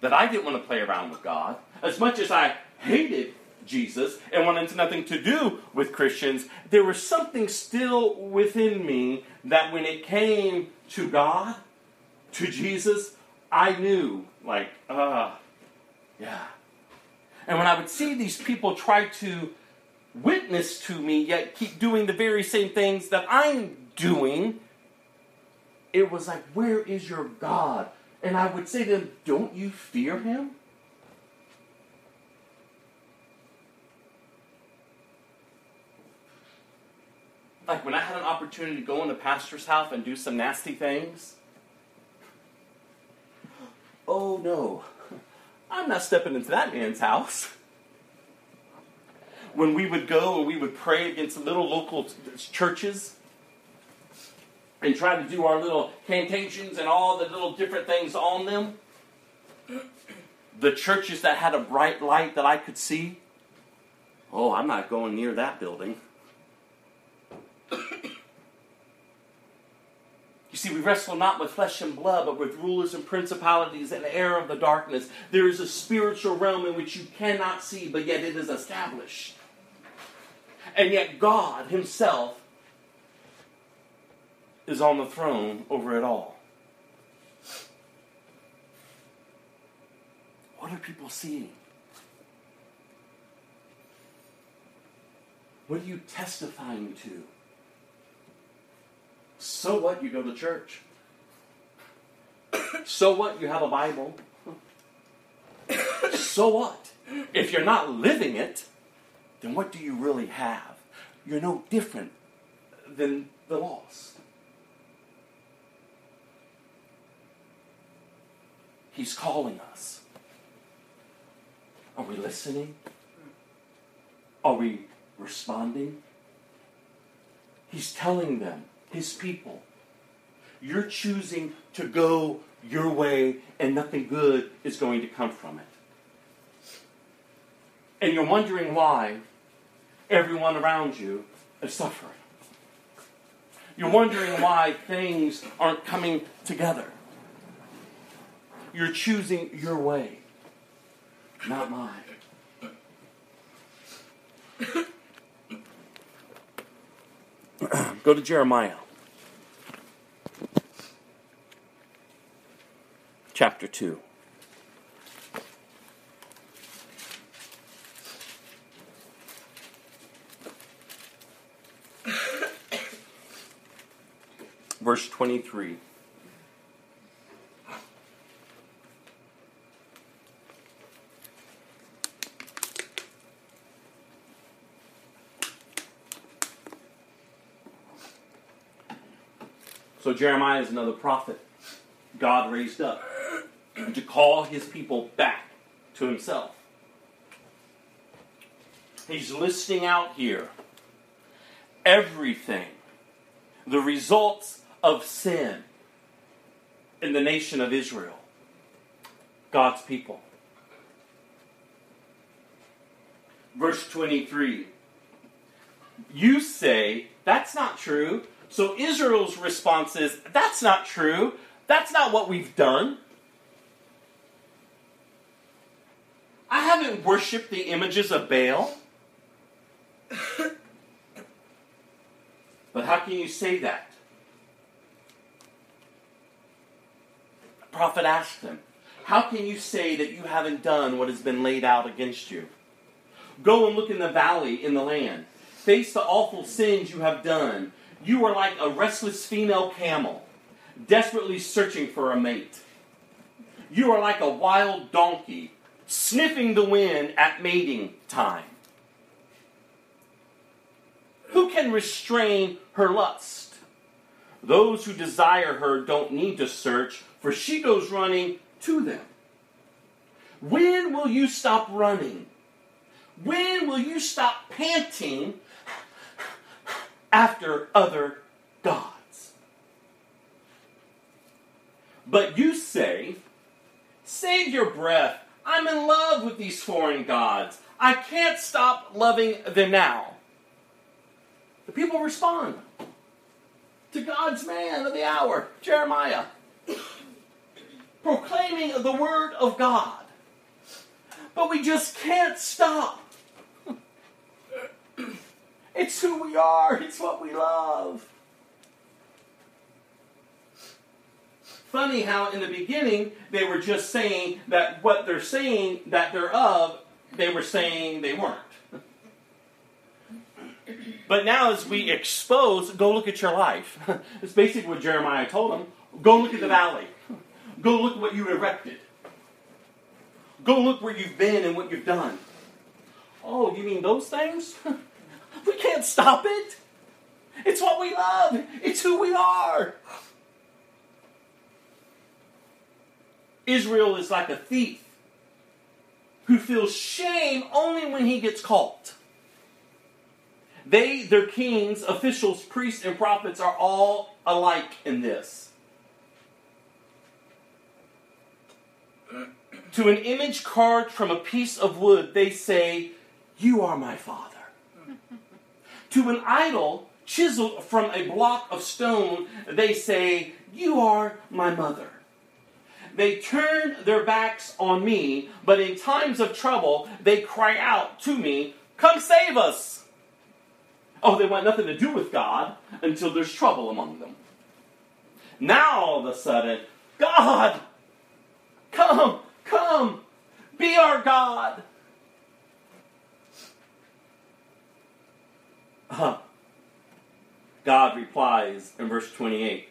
that I didn't want to play around with God. As much as I hated Jesus and wanted nothing to do with Christians, there was something still within me that when it came to God, to Jesus, I knew, like, ah, uh, yeah. And when I would see these people try to witness to me, yet keep doing the very same things that I'm doing, it was like, Where is your God? And I would say to them, Don't you fear him? Like when I had an opportunity to go in the pastor's house and do some nasty things. Oh no, I'm not stepping into that man's house. When we would go and we would pray against little local churches, and try to do our little cantations and all the little different things on them. The churches that had a bright light that I could see, oh, I'm not going near that building. You see, we wrestle not with flesh and blood, but with rulers and principalities and the air of the darkness. There is a spiritual realm in which you cannot see, but yet it is established. And yet, God Himself is on the throne over it all. What are people seeing? What are you testifying to? So what? You go to church. So what? You have a Bible. So what? If you're not living it, then what do you really have? You're no different than the lost. He's calling us. Are we listening? Are we responding? He's telling them, his people, you're choosing to go your way and nothing good is going to come from it. And you're wondering why everyone around you is suffering. You're wondering why things aren't coming together. You're choosing your way, not mine. Go to Jeremiah chapter 2. Verse 23. So Jeremiah is another prophet God raised up to call his people back to himself. He's listing out here everything, the results of sin in the nation of Israel, God's people. Verse 23 You say, that's not true. So Israel's response is, that's not true. That's not what we've done. I haven't worshiped the images of Baal. but how can you say that? The prophet asked them, How can you say that you haven't done what has been laid out against you? Go and look in the valley in the land. Face the awful sins you have done. You are like a restless female camel, desperately searching for a mate. You are like a wild donkey, sniffing the wind at mating time. Who can restrain her lust? Those who desire her don't need to search, for she goes running to them. When will you stop running? When will you stop panting after other gods? But you say, Save your breath. I'm in love with these foreign gods. I can't stop loving them now. The people respond to God's man of the hour, Jeremiah, proclaiming the word of God. But we just can't stop. It's who we are, it's what we love. Funny how in the beginning they were just saying that what they're saying that they're of, they were saying they weren't. But now, as we expose, go look at your life. It's basically what Jeremiah told them. Go look at the valley. Go look at what you erected. Go look where you've been and what you've done. Oh, you mean those things? We can't stop it. It's what we love, it's who we are. Israel is like a thief who feels shame only when he gets caught. They, their kings, officials, priests, and prophets are all alike in this. To an image carved from a piece of wood, they say, You are my father. To an idol chiseled from a block of stone, they say, You are my mother. They turn their backs on me, but in times of trouble, they cry out to me, Come save us! Oh, they want nothing to do with God until there's trouble among them. Now, all of a sudden, God, come, come, be our God. Uh, God replies in verse 28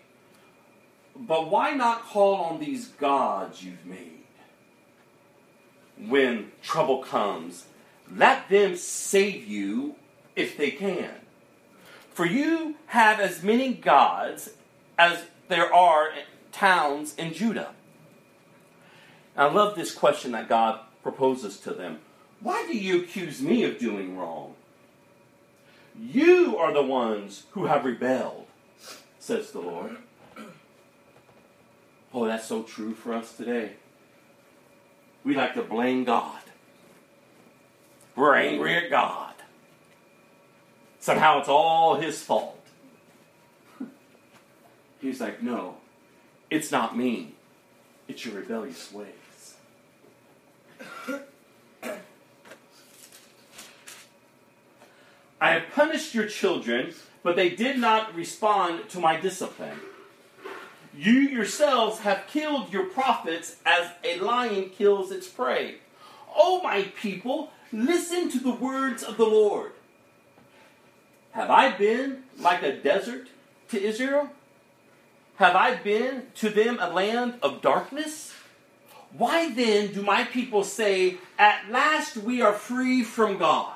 But why not call on these gods you've made? When trouble comes, let them save you if they can. For you have as many gods as there are towns in Judah. I love this question that God proposes to them. Why do you accuse me of doing wrong? You are the ones who have rebelled, says the Lord. Oh, that's so true for us today. We like to blame God. We're angry at God. Somehow it's all his fault. He's like, no, it's not me. It's your rebellious ways. I have punished your children, but they did not respond to my discipline. You yourselves have killed your prophets as a lion kills its prey. O my people, listen to the words of the Lord. Have I been like a desert to Israel? have I been to them a land of darkness? Why then do my people say, At last we are free from God?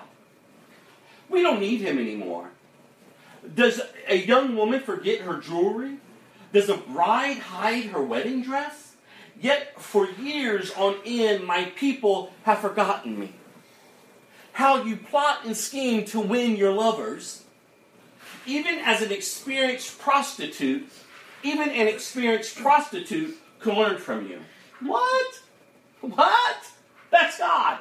We don't need him anymore. Does a young woman forget her jewelry? Does a bride hide her wedding dress? Yet for years on end, my people have forgotten me. How you plot and scheme to win your lovers. Even as an experienced prostitute, even an experienced prostitute can learn from you. What? What? That's God.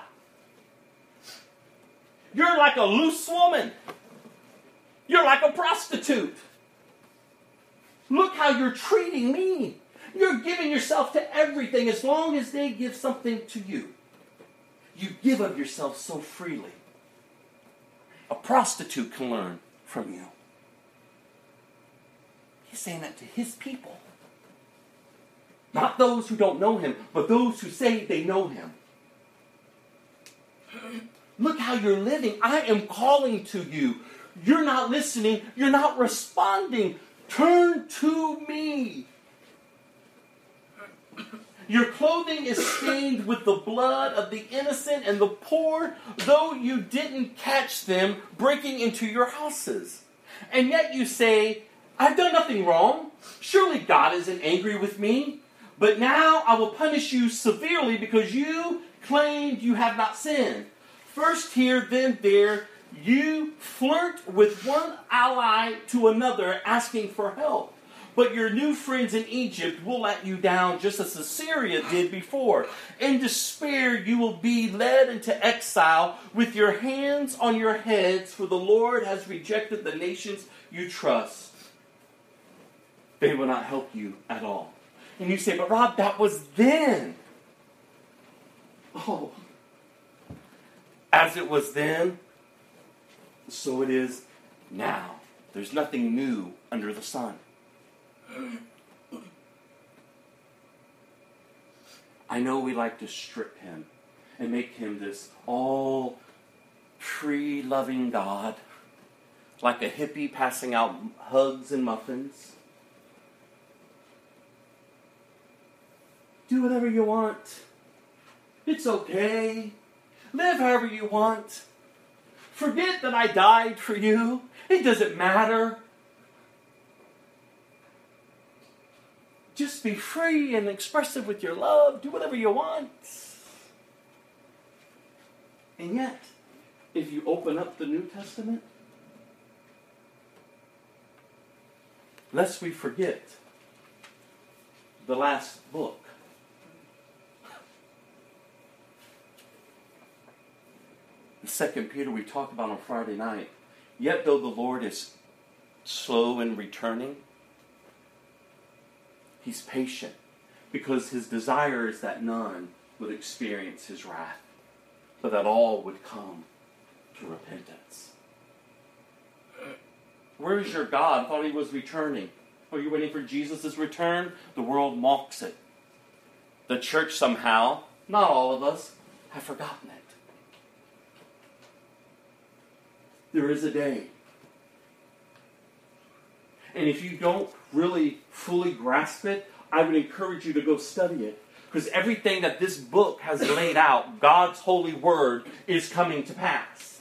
You're like a loose woman. You're like a prostitute. Look how you're treating me. You're giving yourself to everything as long as they give something to you. You give of yourself so freely. A prostitute can learn from you. He's saying that to his people. Not those who don't know him, but those who say they know him. Look how you're living. I am calling to you. You're not listening. You're not responding. Turn to me. Your clothing is stained with the blood of the innocent and the poor, though you didn't catch them breaking into your houses. And yet you say, I've done nothing wrong. Surely God isn't angry with me. But now I will punish you severely because you claimed you have not sinned. First here, then there, you flirt with one ally to another asking for help. But your new friends in Egypt will let you down just as Assyria did before. In despair, you will be led into exile with your hands on your heads, for the Lord has rejected the nations you trust. They will not help you at all. And you say, but Rob, that was then. Oh. As it was then, so it is now. There's nothing new under the sun. I know we like to strip him and make him this all tree loving God, like a hippie passing out hugs and muffins. Do whatever you want. It's okay. Live however you want. Forget that I died for you. It doesn't matter. Just be free and expressive with your love. Do whatever you want. And yet, if you open up the New Testament, lest we forget the last book. The second Peter we talked about on Friday night. Yet though the Lord is slow in returning, He's patient because his desire is that none would experience his wrath, but that all would come to repentance. Where is your God? I thought he was returning. Are you waiting for Jesus' return? The world mocks it. The church somehow, not all of us, have forgotten it. There is a day. And if you don't really fully grasp it, I would encourage you to go study it. Because everything that this book has laid out, God's holy word, is coming to pass.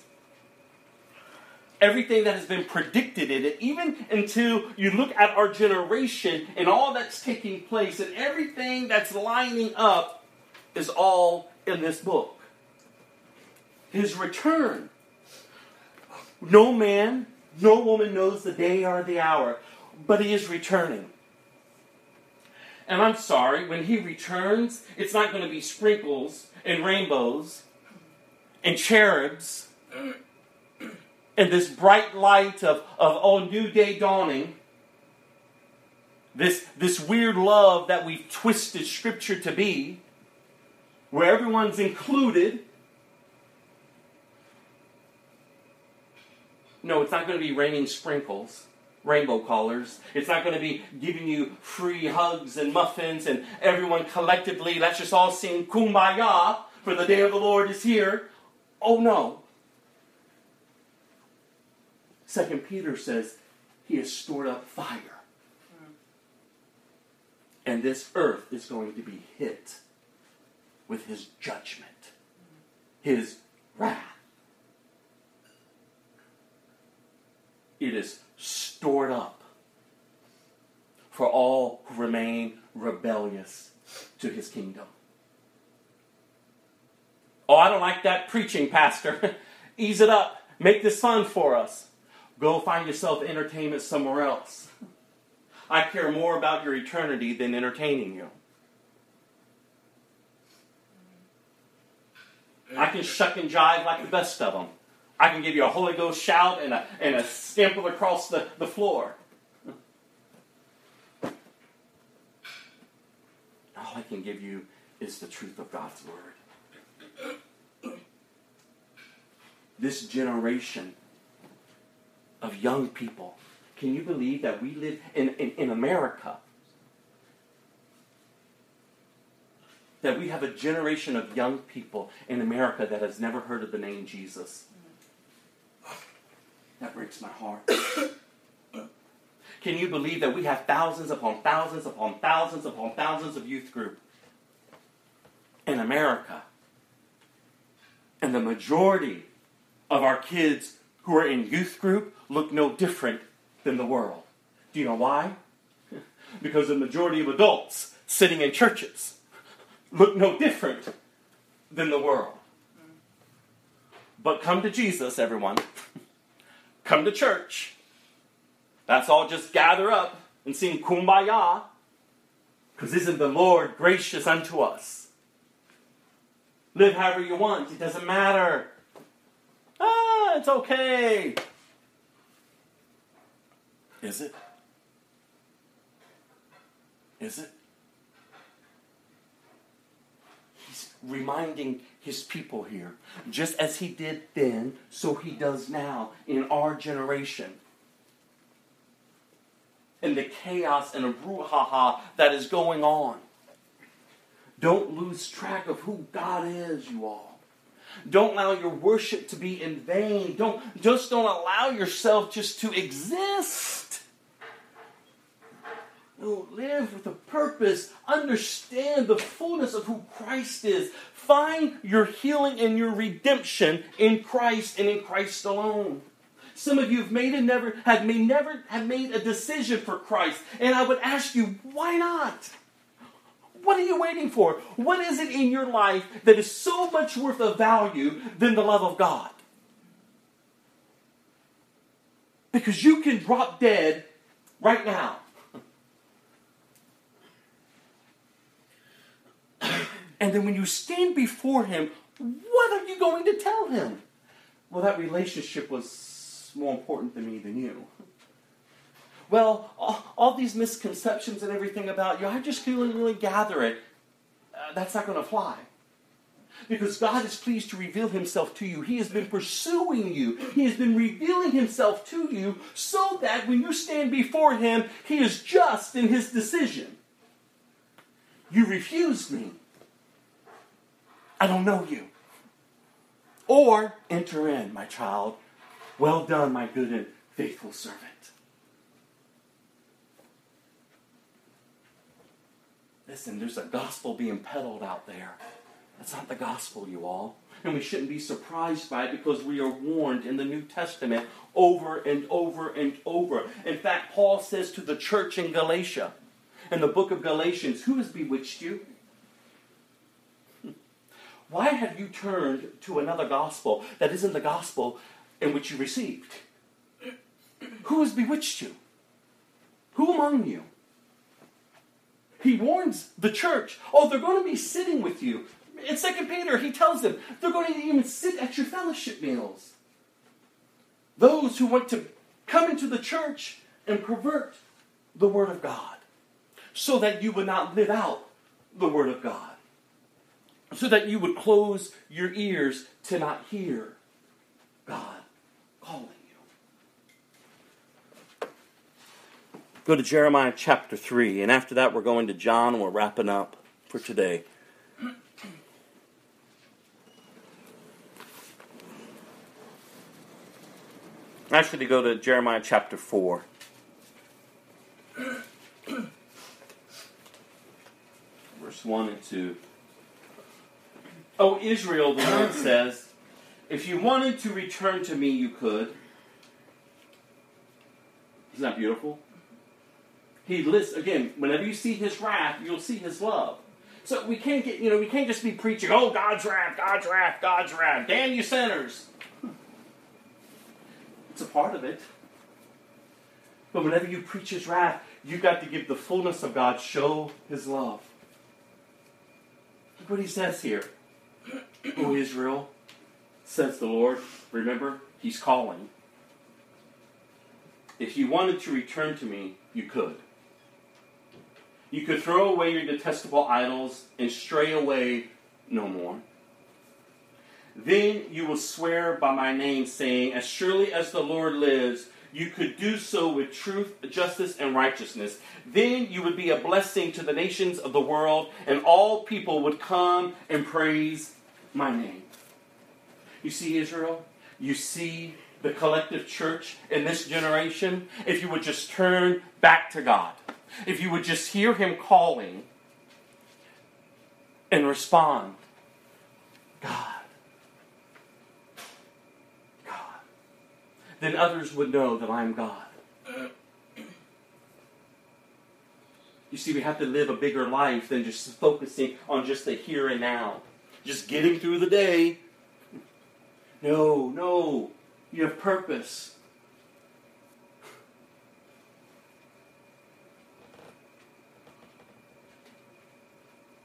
Everything that has been predicted in it, even until you look at our generation and all that's taking place and everything that's lining up, is all in this book. His return. No man, no woman knows the day or the hour, but he is returning. And I'm sorry, when he returns, it's not going to be sprinkles and rainbows and cherubs and this bright light of, of oh, new day dawning. This, this weird love that we've twisted Scripture to be, where everyone's included. No, it's not going to be raining sprinkles rainbow colors. It's not going to be giving you free hugs and muffins and everyone collectively, let's just all sing kumbaya for the day of the Lord is here. Oh no. Second Peter says he has stored up fire. Hmm. And this earth is going to be hit with his judgment, his wrath. It is stored up for all who remain rebellious to his kingdom. Oh, I don't like that preaching, Pastor. Ease it up. Make this fun for us. Go find yourself entertainment somewhere else. I care more about your eternity than entertaining you. I can shuck and jive like the best of them. I can give you a Holy Ghost shout and a, and a scamper across the, the floor. All I can give you is the truth of God's Word. This generation of young people, can you believe that we live in, in, in America? That we have a generation of young people in America that has never heard of the name Jesus. That breaks my heart. Can you believe that we have thousands upon thousands upon thousands upon thousands of youth group in America? And the majority of our kids who are in youth group look no different than the world. Do you know why? Because the majority of adults sitting in churches look no different than the world. But come to Jesus, everyone. Come to church. That's all just gather up and sing kumbaya. Because isn't the Lord gracious unto us? Live however you want, it doesn't matter. Ah, it's okay. Is it? Is it? He's reminding his people here. Just as he did then, so he does now in our generation. And the chaos and the brouhaha that is going on. Don't lose track of who God is, you all. Don't allow your worship to be in vain. Don't just don't allow yourself just to exist. No, live with a purpose. Understand the fullness of who Christ is. Find your healing and your redemption in Christ and in Christ alone. Some of you have made a never have may never have made a decision for Christ, and I would ask you, why not? What are you waiting for? What is it in your life that is so much worth of value than the love of God? Because you can drop dead right now. And then when you stand before Him, what are you going to tell Him? Well, that relationship was more important to me than you. Well, all, these misconceptions and everything about you, I just couldn't really gather it. Uh, that's not going to fly. Because God is pleased to reveal Himself to you. He has been pursuing you. He has been revealing Himself to you so that when you stand before Him, He is just in His decision. You refused me. I don't know you. Or enter in, my child. Well done, my good and faithful servant. Listen, there's a gospel being peddled out there. That's not the gospel, you all. And we shouldn't be surprised by it because we are warned in the New Testament over and over and over. In fact, Paul says to the church in Galatia, in the book of Galatians, Who has bewitched you? Why have you turned to another gospel that isn't the gospel in which you received? Who has bewitched you? Who among you? He warns the church, oh, they're going to be sitting with you. In 2 Peter, he tells them they're going to even sit at your fellowship meals. Those who want to come into the church and pervert the Word of God so that you would not live out the Word of God so that you would close your ears to not hear God calling you. Go to Jeremiah chapter 3, and after that, we're going to John, and we're wrapping up for today. Actually, go to Jeremiah chapter 4. Verse 1 and 2. O Israel, the Lord says, if you wanted to return to me, you could. Isn't that beautiful? He lists again. Whenever you see His wrath, you'll see His love. So we can't get you know we can't just be preaching, oh God's wrath, God's wrath, God's wrath, damn you sinners. It's a part of it. But whenever you preach His wrath, you've got to give the fullness of God, show His love. Look what He says here. O Israel, says the Lord. Remember, He's calling. If you wanted to return to me, you could. You could throw away your detestable idols and stray away no more. Then you will swear by my name, saying, As surely as the Lord lives, you could do so with truth, justice, and righteousness. Then you would be a blessing to the nations of the world, and all people would come and praise my name. You see, Israel, you see the collective church in this generation, if you would just turn back to God, if you would just hear Him calling and respond, God, God, then others would know that I'm God. You see, we have to live a bigger life than just focusing on just the here and now, just getting through the day. No, no. You have purpose.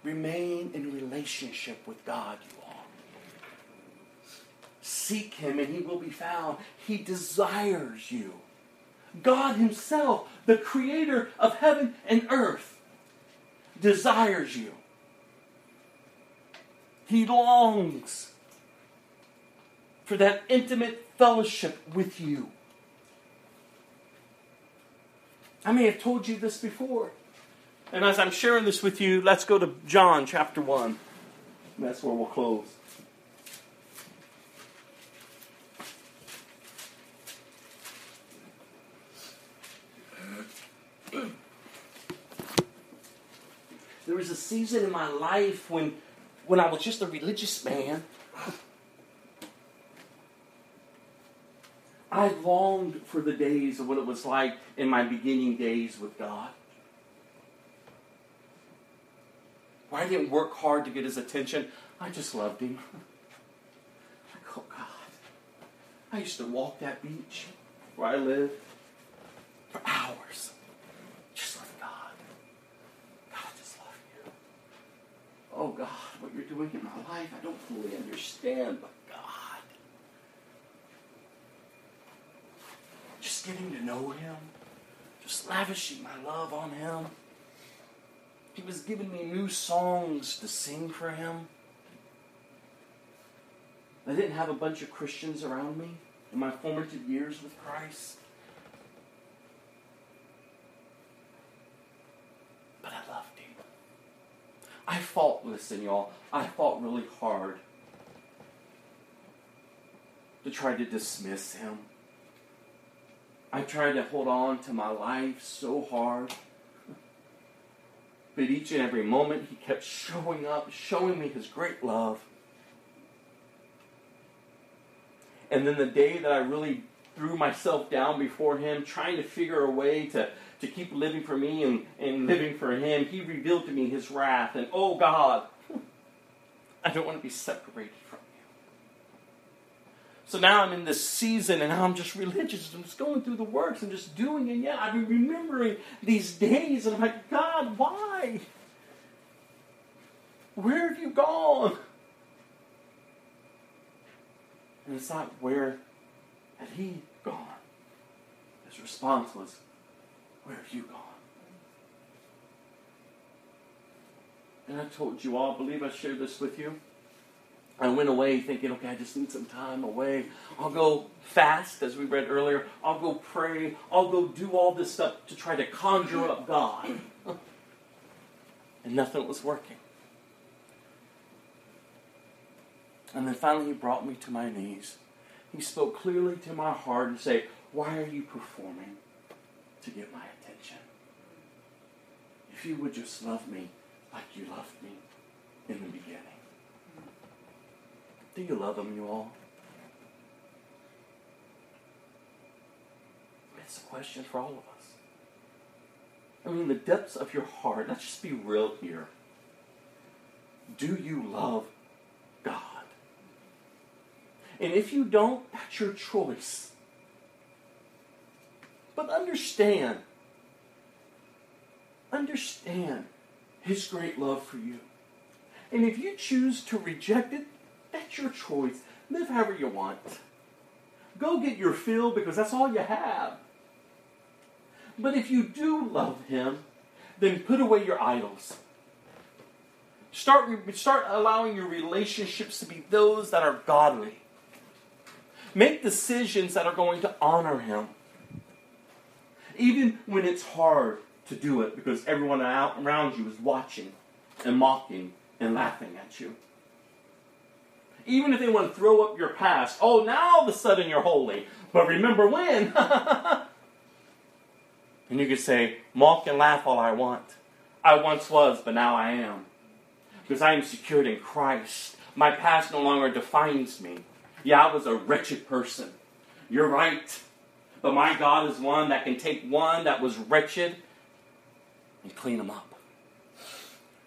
Remain in relationship with God, you all. Seek Him and He will be found. He desires you. God Himself, the Creator of heaven and earth, desires you. He longs for that intimate fellowship with you. I may have told you this before. And as I'm sharing this with you, let's go to John chapter 1. And that's where we'll close. There was a season in my life when, when I was just a religious man. I longed for the days of what it was like in my beginning days with God. Where I didn't work hard to get his attention. I just loved him. Like, oh God. I used to walk that beach where I live for hours. Just with God. God, I just love you. Oh God, what you're doing in my life, I don't fully understand, but God. Just getting to know him. Just lavishing my love on him. He was giving me new songs to sing for him. I didn't have a bunch of Christians around me in my formative years with Christ. But I loved him. I fought, listen, y'all, I fought really hard to try to dismiss him. I tried to hold on to my life so hard. But each and every moment, he kept showing up, showing me his great love. And then the day that I really threw myself down before him, trying to figure a way to, to keep living for me and, and living for him, he revealed to me his wrath. And oh God, I don't want to be separated from you. So now I'm in this season and I'm just religious. I'm just going through the works and just doing it. Yeah, I've been remembering these days and I'm like, God, why? Where have you gone? And it's not where had he gone? His response was, Where have you gone? And I told you all, I believe I shared this with you. I went away thinking, okay, I just need some time away. I'll go fast, as we read earlier. I'll go pray. I'll go do all this stuff to try to conjure up God. and nothing was working. And then finally, he brought me to my knees. He spoke clearly to my heart and said, Why are you performing to get my attention? If you would just love me like you loved me, in the beginning. Do you love him, you all? It's a question for all of us. I mean, the depths of your heart, let's just be real here. Do you love God? And if you don't, that's your choice. But understand, understand His great love for you. And if you choose to reject it, that's your choice. Live however you want. Go get your fill because that's all you have. But if you do love Him, then put away your idols. Start, start allowing your relationships to be those that are godly. Make decisions that are going to honor Him. Even when it's hard to do it because everyone around you is watching and mocking and laughing at you. Even if they want to throw up your past, oh, now all of a sudden you're holy. But remember when? and you could say, mock and laugh all I want. I once was, but now I am. Because I am secured in Christ. My past no longer defines me. Yeah, I was a wretched person. You're right. But my God is one that can take one that was wretched and clean him up,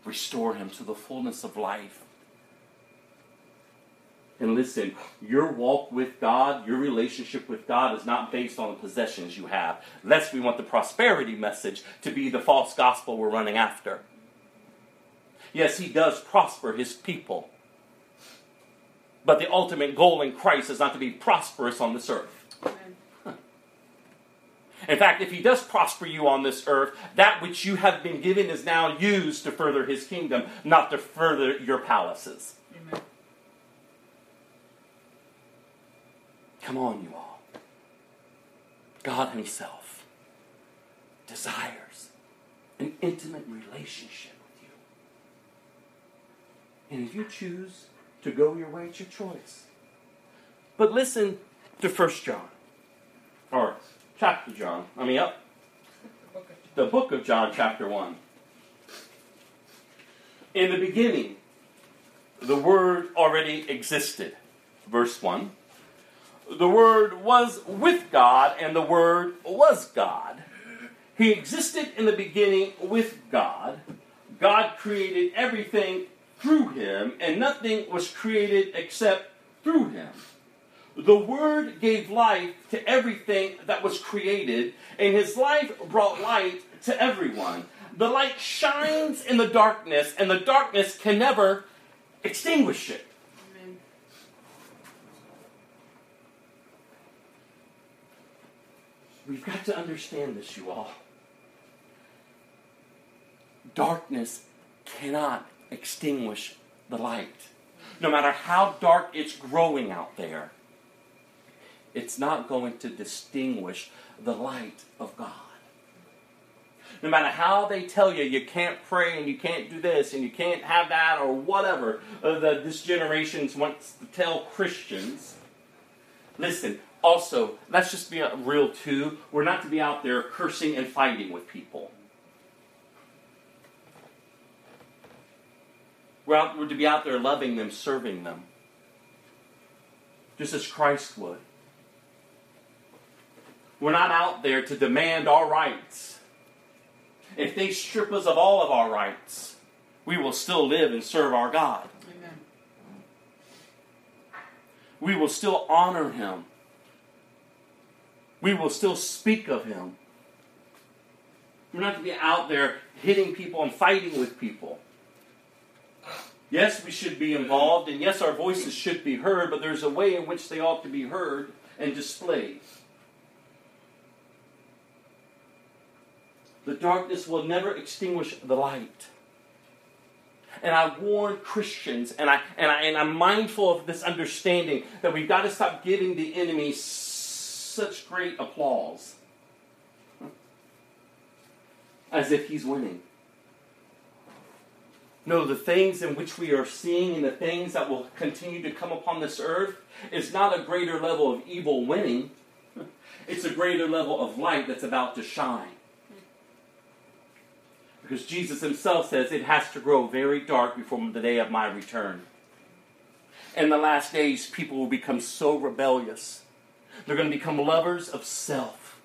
restore him to the fullness of life. And listen, your walk with God, your relationship with God is not based on the possessions you have, lest we want the prosperity message to be the false gospel we're running after. Yes, He does prosper His people. But the ultimate goal in Christ is not to be prosperous on this earth. In fact, if he does prosper you on this earth, that which you have been given is now used to further his kingdom, not to further your palaces. Amen. Come on, you all. God himself desires an intimate relationship with you. And if you choose to go your way, it's your choice. But listen to First John. Or chapter John. I mean, up. The book of John, chapter 1. In the beginning, the Word already existed. Verse 1. The Word was with God, and the Word was God. He existed in the beginning with God. God created everything through him, and nothing was created except through him. The Word gave life to everything that was created, and His life brought light to everyone. The light shines in the darkness, and the darkness can never extinguish it. Amen. We've got to understand this, you all. Darkness cannot extinguish the light. No matter how dark it's growing out there, it's not going to distinguish the light of God. No matter how they tell you you can't pray and you can't do this and you can't have that or whatever uh, that this generation wants to tell Christians, listen, also, let's just be real too. We're not to be out there cursing and fighting with people. We're, out, we're to be out there loving them, serving them, just as Christ would. We're not out there to demand our rights. If they strip us of all of our rights, we will still live and serve our God. Amen. We will still honor Him. We will still speak of Him. We're not to be out there hitting people and fighting with people. Yes, we should be involved, and yes, our voices should be heard, but there's a way in which they ought to be heard and displayed. The darkness will never extinguish the light. And I warn Christians, and, I, and, I, and I'm mindful of this understanding that we've got to stop giving the enemy such great applause as if he's winning. No, the things in which we are seeing and the things that will continue to come upon this earth is not a greater level of evil winning, it's a greater level of light that's about to shine. Because Jesus himself says it has to grow very dark before the day of my return. In the last days, people will become so rebellious. They're going to become lovers of self.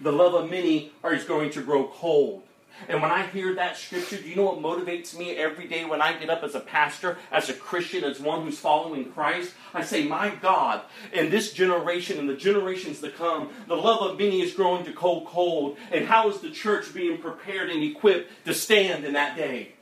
The love of many is going to grow cold. And when I hear that scripture, do you know what motivates me every day when I get up as a pastor, as a Christian, as one who's following Christ? I say, My God, in this generation and the generations to come, the love of many is growing to cold, cold. And how is the church being prepared and equipped to stand in that day?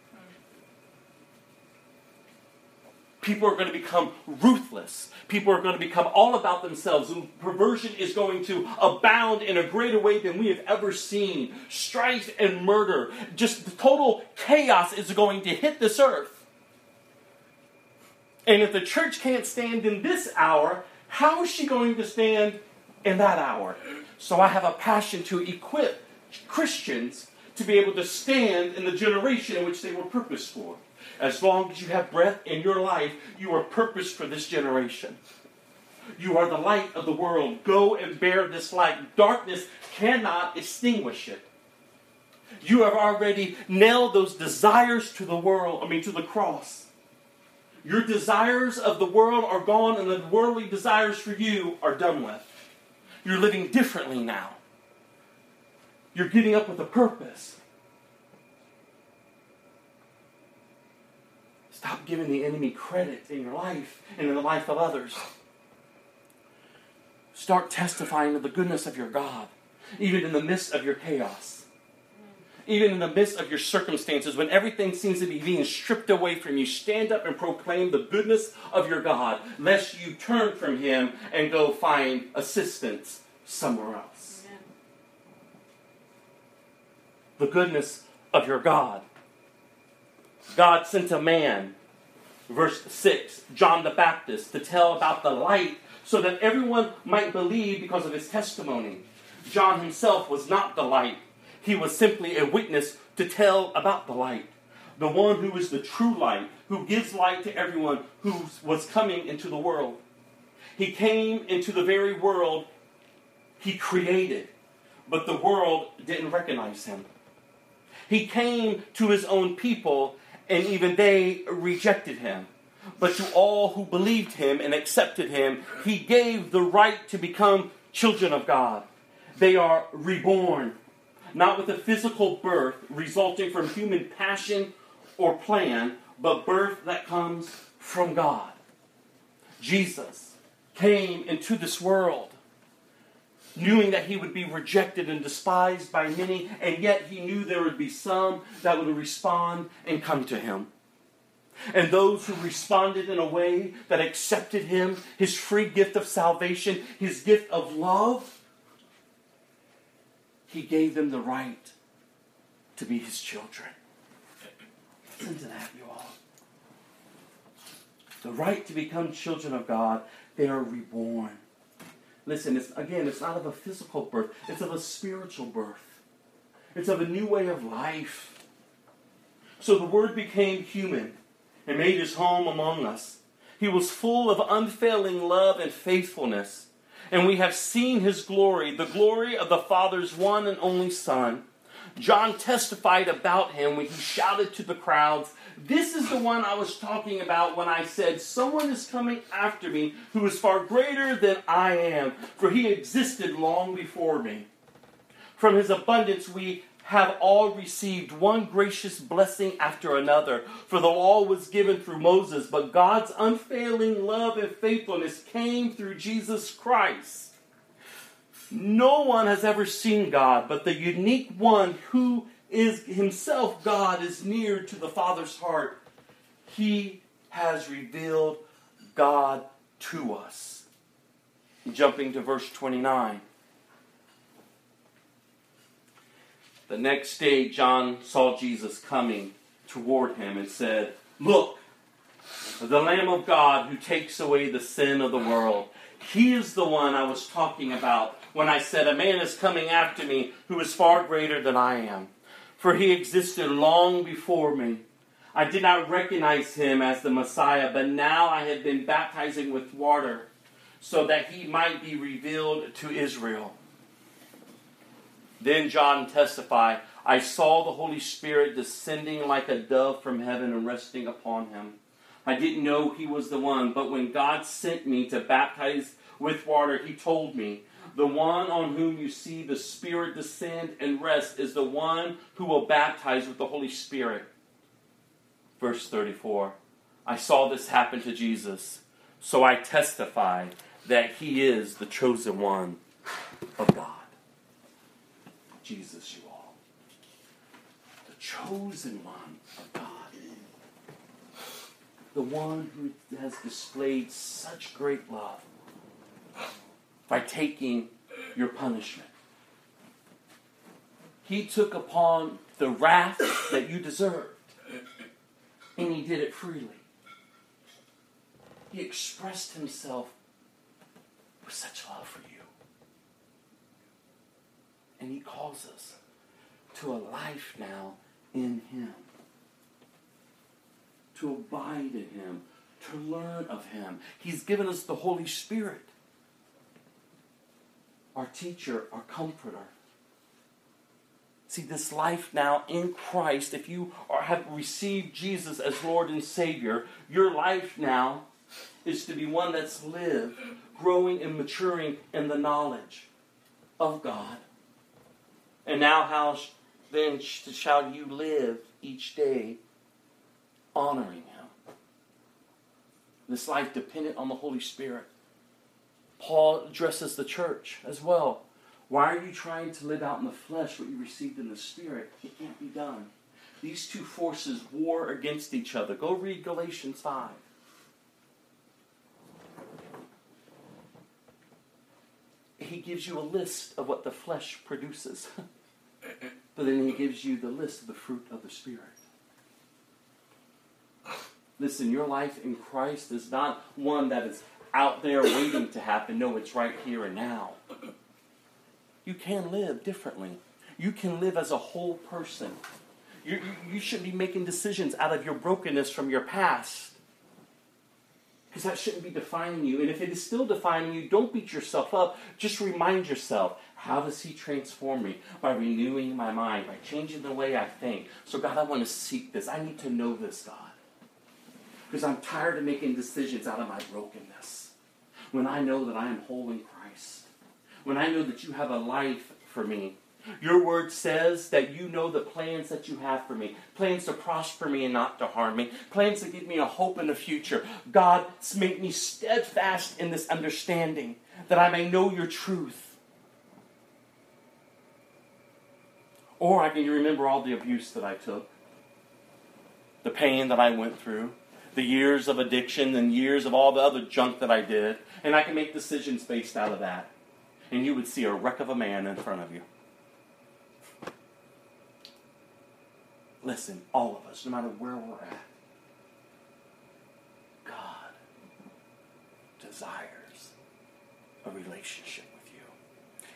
People are going to become ruthless. People are going to become all about themselves. And perversion is going to abound in a greater way than we have ever seen. Strife and murder, just total chaos is going to hit this earth. And if the church can't stand in this hour, how is she going to stand in that hour? So I have a passion to equip Christians to be able to stand in the generation in which they were purposed for. As long as you have breath in your life, you are purposed for this generation. You are the light of the world. Go and bear this light. Darkness cannot extinguish it. You have already nailed those desires to the world, I mean, to the cross. Your desires of the world are gone, and the worldly desires for you are done with. You're living differently now. You're getting up with a purpose. Stop giving the enemy credit in your life and in the life of others. Start testifying of the goodness of your God, even in the midst of your chaos. Even in the midst of your circumstances, when everything seems to be being stripped away from you, stand up and proclaim the goodness of your God, lest you turn from Him and go find assistance somewhere else. The goodness of your God. God sent a man, verse 6, John the Baptist, to tell about the light so that everyone might believe because of his testimony. John himself was not the light, he was simply a witness to tell about the light. The one who is the true light, who gives light to everyone who was coming into the world. He came into the very world he created, but the world didn't recognize him. He came to his own people, and even they rejected him. But to all who believed him and accepted him, he gave the right to become children of God. They are reborn, not with a physical birth resulting from human passion or plan, but birth that comes from God. Jesus came into this world knowing that he would be rejected and despised by many, and yet he knew there would be some that would respond and come to him. And those who responded in a way that accepted him, his free gift of salvation, his gift of love, he gave them the right to be his children. Listen to that, you all. The right to become children of God, they are reborn. Listen, it's, again, it's not of a physical birth, it's of a spiritual birth. It's of a new way of life. So the Word became human and made his home among us. He was full of unfailing love and faithfulness. And we have seen his glory, the glory of the Father's one and only Son. John testified about him when he shouted to the crowds, This is the one I was talking about when I said, Someone is coming after me who is far greater than I am, for he existed long before me. From his abundance we have all received one gracious blessing after another. For the law was given through Moses, but God's unfailing love and faithfulness came through Jesus Christ. No one has ever seen God, but the unique one who is himself God is near to the Father's heart. He has revealed God to us. Jumping to verse 29. The next day, John saw Jesus coming toward him and said, Look, the Lamb of God who takes away the sin of the world. He is the one I was talking about when I said, A man is coming after me who is far greater than I am. For he existed long before me. I did not recognize him as the Messiah, but now I have been baptizing with water so that he might be revealed to Israel. Then John testified, I saw the Holy Spirit descending like a dove from heaven and resting upon him. I didn't know he was the one, but when God sent me to baptize with water, he told me, The one on whom you see the Spirit descend and rest is the one who will baptize with the Holy Spirit. Verse 34 I saw this happen to Jesus, so I testify that he is the chosen one of God. Jesus, you all. The chosen one of God. The one who has displayed such great love by taking your punishment. He took upon the wrath that you deserved, and he did it freely. He expressed himself with such love for you. And he calls us to a life now in him, to abide in him, to learn of him. He's given us the Holy Spirit, our teacher, our comforter. See, this life now in Christ, if you are, have received Jesus as Lord and Savior, your life now is to be one that's lived, growing and maturing in the knowledge of God. And now, how then shall you live each day honoring Him? This life dependent on the Holy Spirit. Paul addresses the church as well. Why are you trying to live out in the flesh what you received in the Spirit? It can't be done. These two forces war against each other. Go read Galatians 5. He gives you a list of what the flesh produces, but then he gives you the list of the fruit of the Spirit. Listen, your life in Christ is not one that is out there waiting to happen. No, it's right here and now. You can live differently. You can live as a whole person. You, you, you shouldn't be making decisions out of your brokenness from your past. Because that shouldn't be defining you. And if it is still defining you, don't beat yourself up. Just remind yourself how does He transform me? By renewing my mind, by changing the way I think. So, God, I want to seek this. I need to know this, God. Because I'm tired of making decisions out of my brokenness. When I know that I am whole in Christ. When I know that you have a life for me. Your word says that you know the plans that you have for me plans to prosper me and not to harm me, plans to give me a hope in the future. God, make me steadfast in this understanding that I may know your truth. Or I can remember all the abuse that I took, the pain that I went through, the years of addiction and years of all the other junk that I did, and I can make decisions based out of that. And you would see a wreck of a man in front of you. Listen, all of us, no matter where we're at, God desires a relationship with you.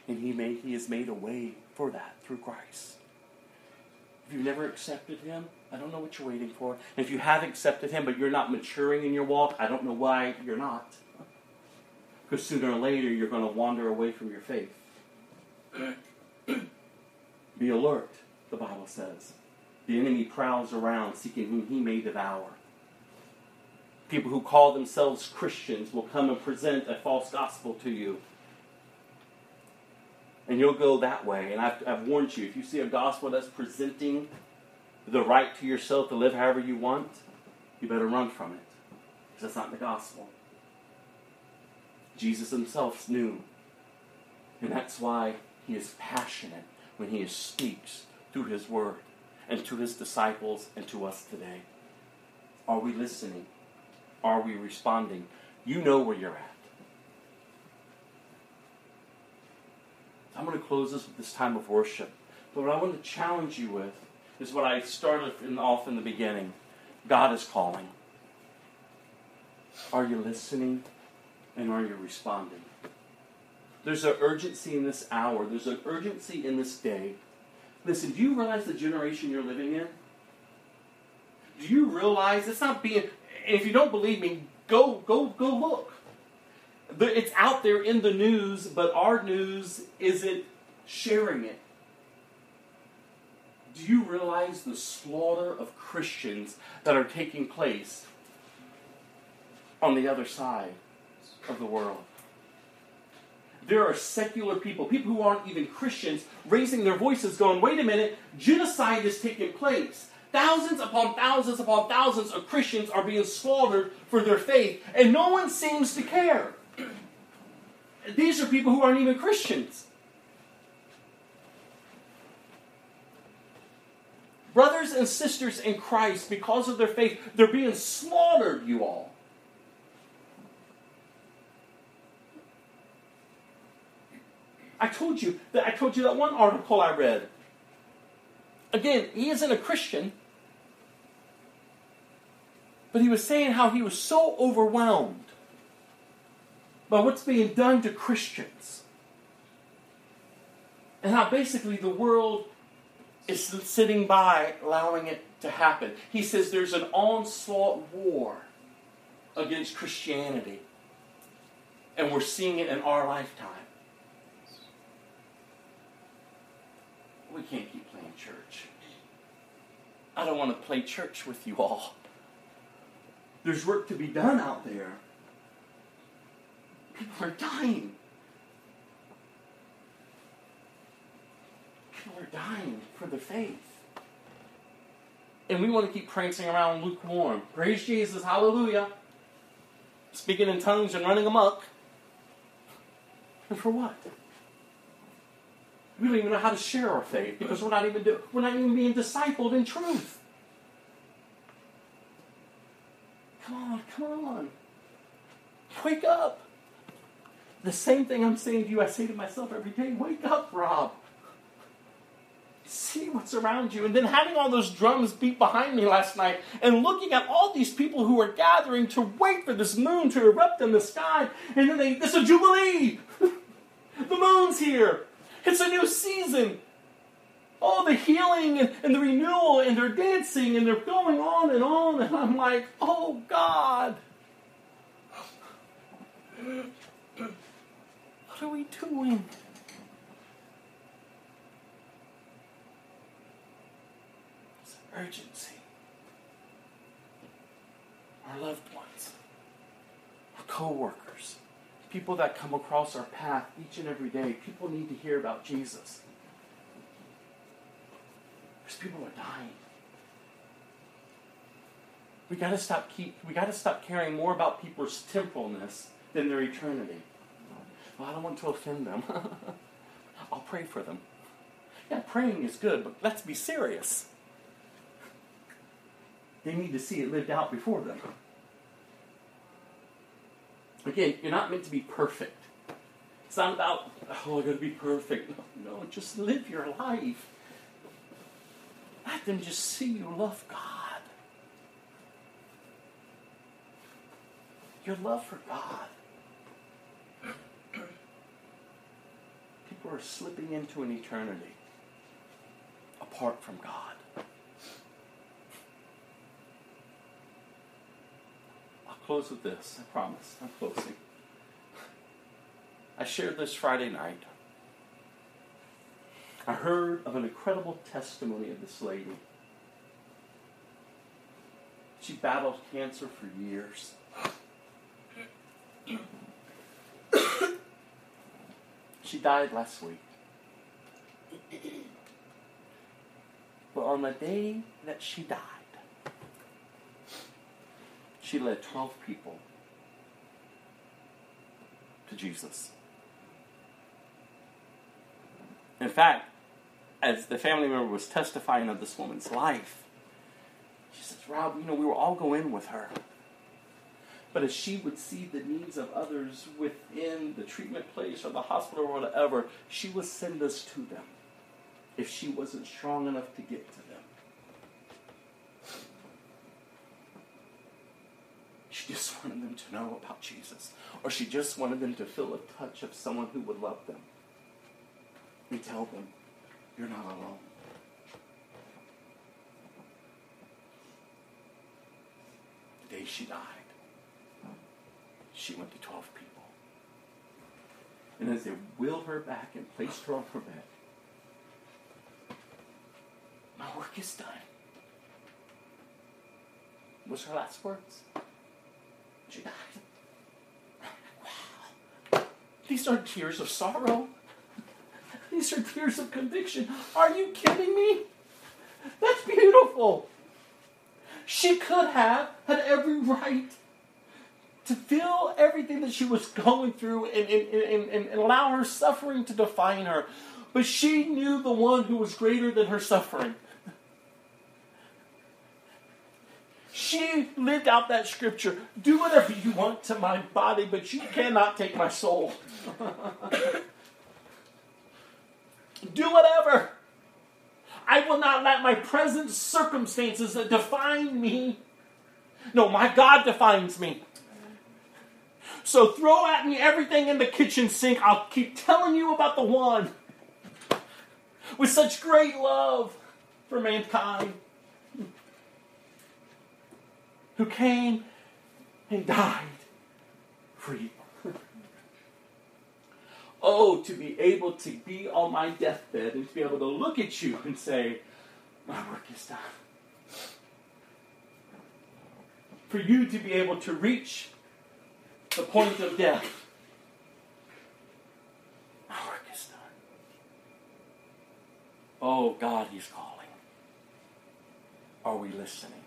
And He made He has made a way for that through Christ. If you've never accepted Him, I don't know what you're waiting for. And if you have accepted Him, but you're not maturing in your walk, I don't know why you're not. Because sooner or later, you're going to wander away from your faith. Be alert, the Bible says. The enemy prowls around seeking whom he may devour. People who call themselves Christians will come and present a false gospel to you. And you'll go that way. And I've, I've warned you if you see a gospel that's presenting the right to yourself to live however you want, you better run from it. Because that's not the gospel. Jesus himself knew. And that's why he is passionate when he speaks through his word and to his disciples and to us today. Are we listening? Are we responding? You know where you're at. I'm going to close this with this time of worship. But what I want to challenge you with is what I started in, off in the beginning God is calling. Are you listening and are you responding? There's an urgency in this hour, there's an urgency in this day. Listen, do you realize the generation you're living in? Do you realize it's not being if you don't believe me, go go go look. It's out there in the news, but our news isn't sharing it. Do you realize the slaughter of Christians that are taking place on the other side of the world? There are secular people, people who aren't even Christians, raising their voices, going, wait a minute, genocide is taking place. Thousands upon thousands upon thousands of Christians are being slaughtered for their faith, and no one seems to care. These are people who aren't even Christians. Brothers and sisters in Christ, because of their faith, they're being slaughtered, you all. I told you that I told you that one article I read. Again, he isn't a Christian. But he was saying how he was so overwhelmed by what's being done to Christians. And how basically the world is sitting by allowing it to happen. He says there's an onslaught war against Christianity. And we're seeing it in our lifetime. We can't keep playing church. I don't want to play church with you all. There's work to be done out there. People are dying. People are dying for the faith. And we want to keep prancing around lukewarm. Praise Jesus, hallelujah. Speaking in tongues and running amok. And for what? We don't even know how to share our faith because we're not even do, we're not even being discipled in truth. Come on, come on. Wake up. The same thing I'm saying to you, I say to myself every day wake up, Rob. See what's around you. And then having all those drums beat behind me last night and looking at all these people who are gathering to wait for this moon to erupt in the sky. And then they, it's a jubilee. the moon's here. It's a new season. All the healing and, and the renewal, and they're dancing and they're going on and on. And I'm like, oh, God. What are we doing? It's urgency. Our loved ones, our co workers, people that come across our path each and every day, people need to hear about Jesus. Because people are dying. We gotta stop keep we gotta stop caring more about people's temporalness than their eternity. Well, I don't want to offend them. I'll pray for them. Yeah, praying is good, but let's be serious. They need to see it lived out before them. Again, you're not meant to be perfect. It's not about, oh, I gotta be perfect. No, no, just live your life. Let them just see you love God. Your love for God. Are slipping into an eternity apart from God. I'll close with this. I promise. I'm closing. I shared this Friday night. I heard of an incredible testimony of this lady. She battled cancer for years. She died last week. But on the day that she died, she led 12 people to Jesus. In fact, as the family member was testifying of this woman's life, she says, Rob, you know, we were all go in with her. But as she would see the needs of others within the treatment place or the hospital or whatever, she would send us to them if she wasn't strong enough to get to them. She just wanted them to know about Jesus, or she just wanted them to feel a touch of someone who would love them and tell them, You're not alone. The day she died, she went to 12 people. And as they wheeled her back and placed her on her bed, my work is done. Was her last words? She died. Wow. These aren't tears of sorrow. These are tears of conviction. Are you kidding me? That's beautiful. She could have had every right to feel everything that she was going through and, and, and, and, allow her suffering to define her. But she knew the one who was greater than her suffering. She lived out that scripture. Do whatever you want to my body, but you cannot take my soul. Do whatever. I will not let my present circumstances define me. No, my God defines me. So throw at me everything in the kitchen sink. I'll keep telling you about the one with such great love for mankind who came and died for you. Oh, to be able to be on my deathbed and to be able to look at you and say, My work is done. For you to be able to reach the point of death. My work is done. Oh, God, He's calling. Are we listening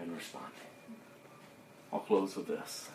and responding? I'll close with this.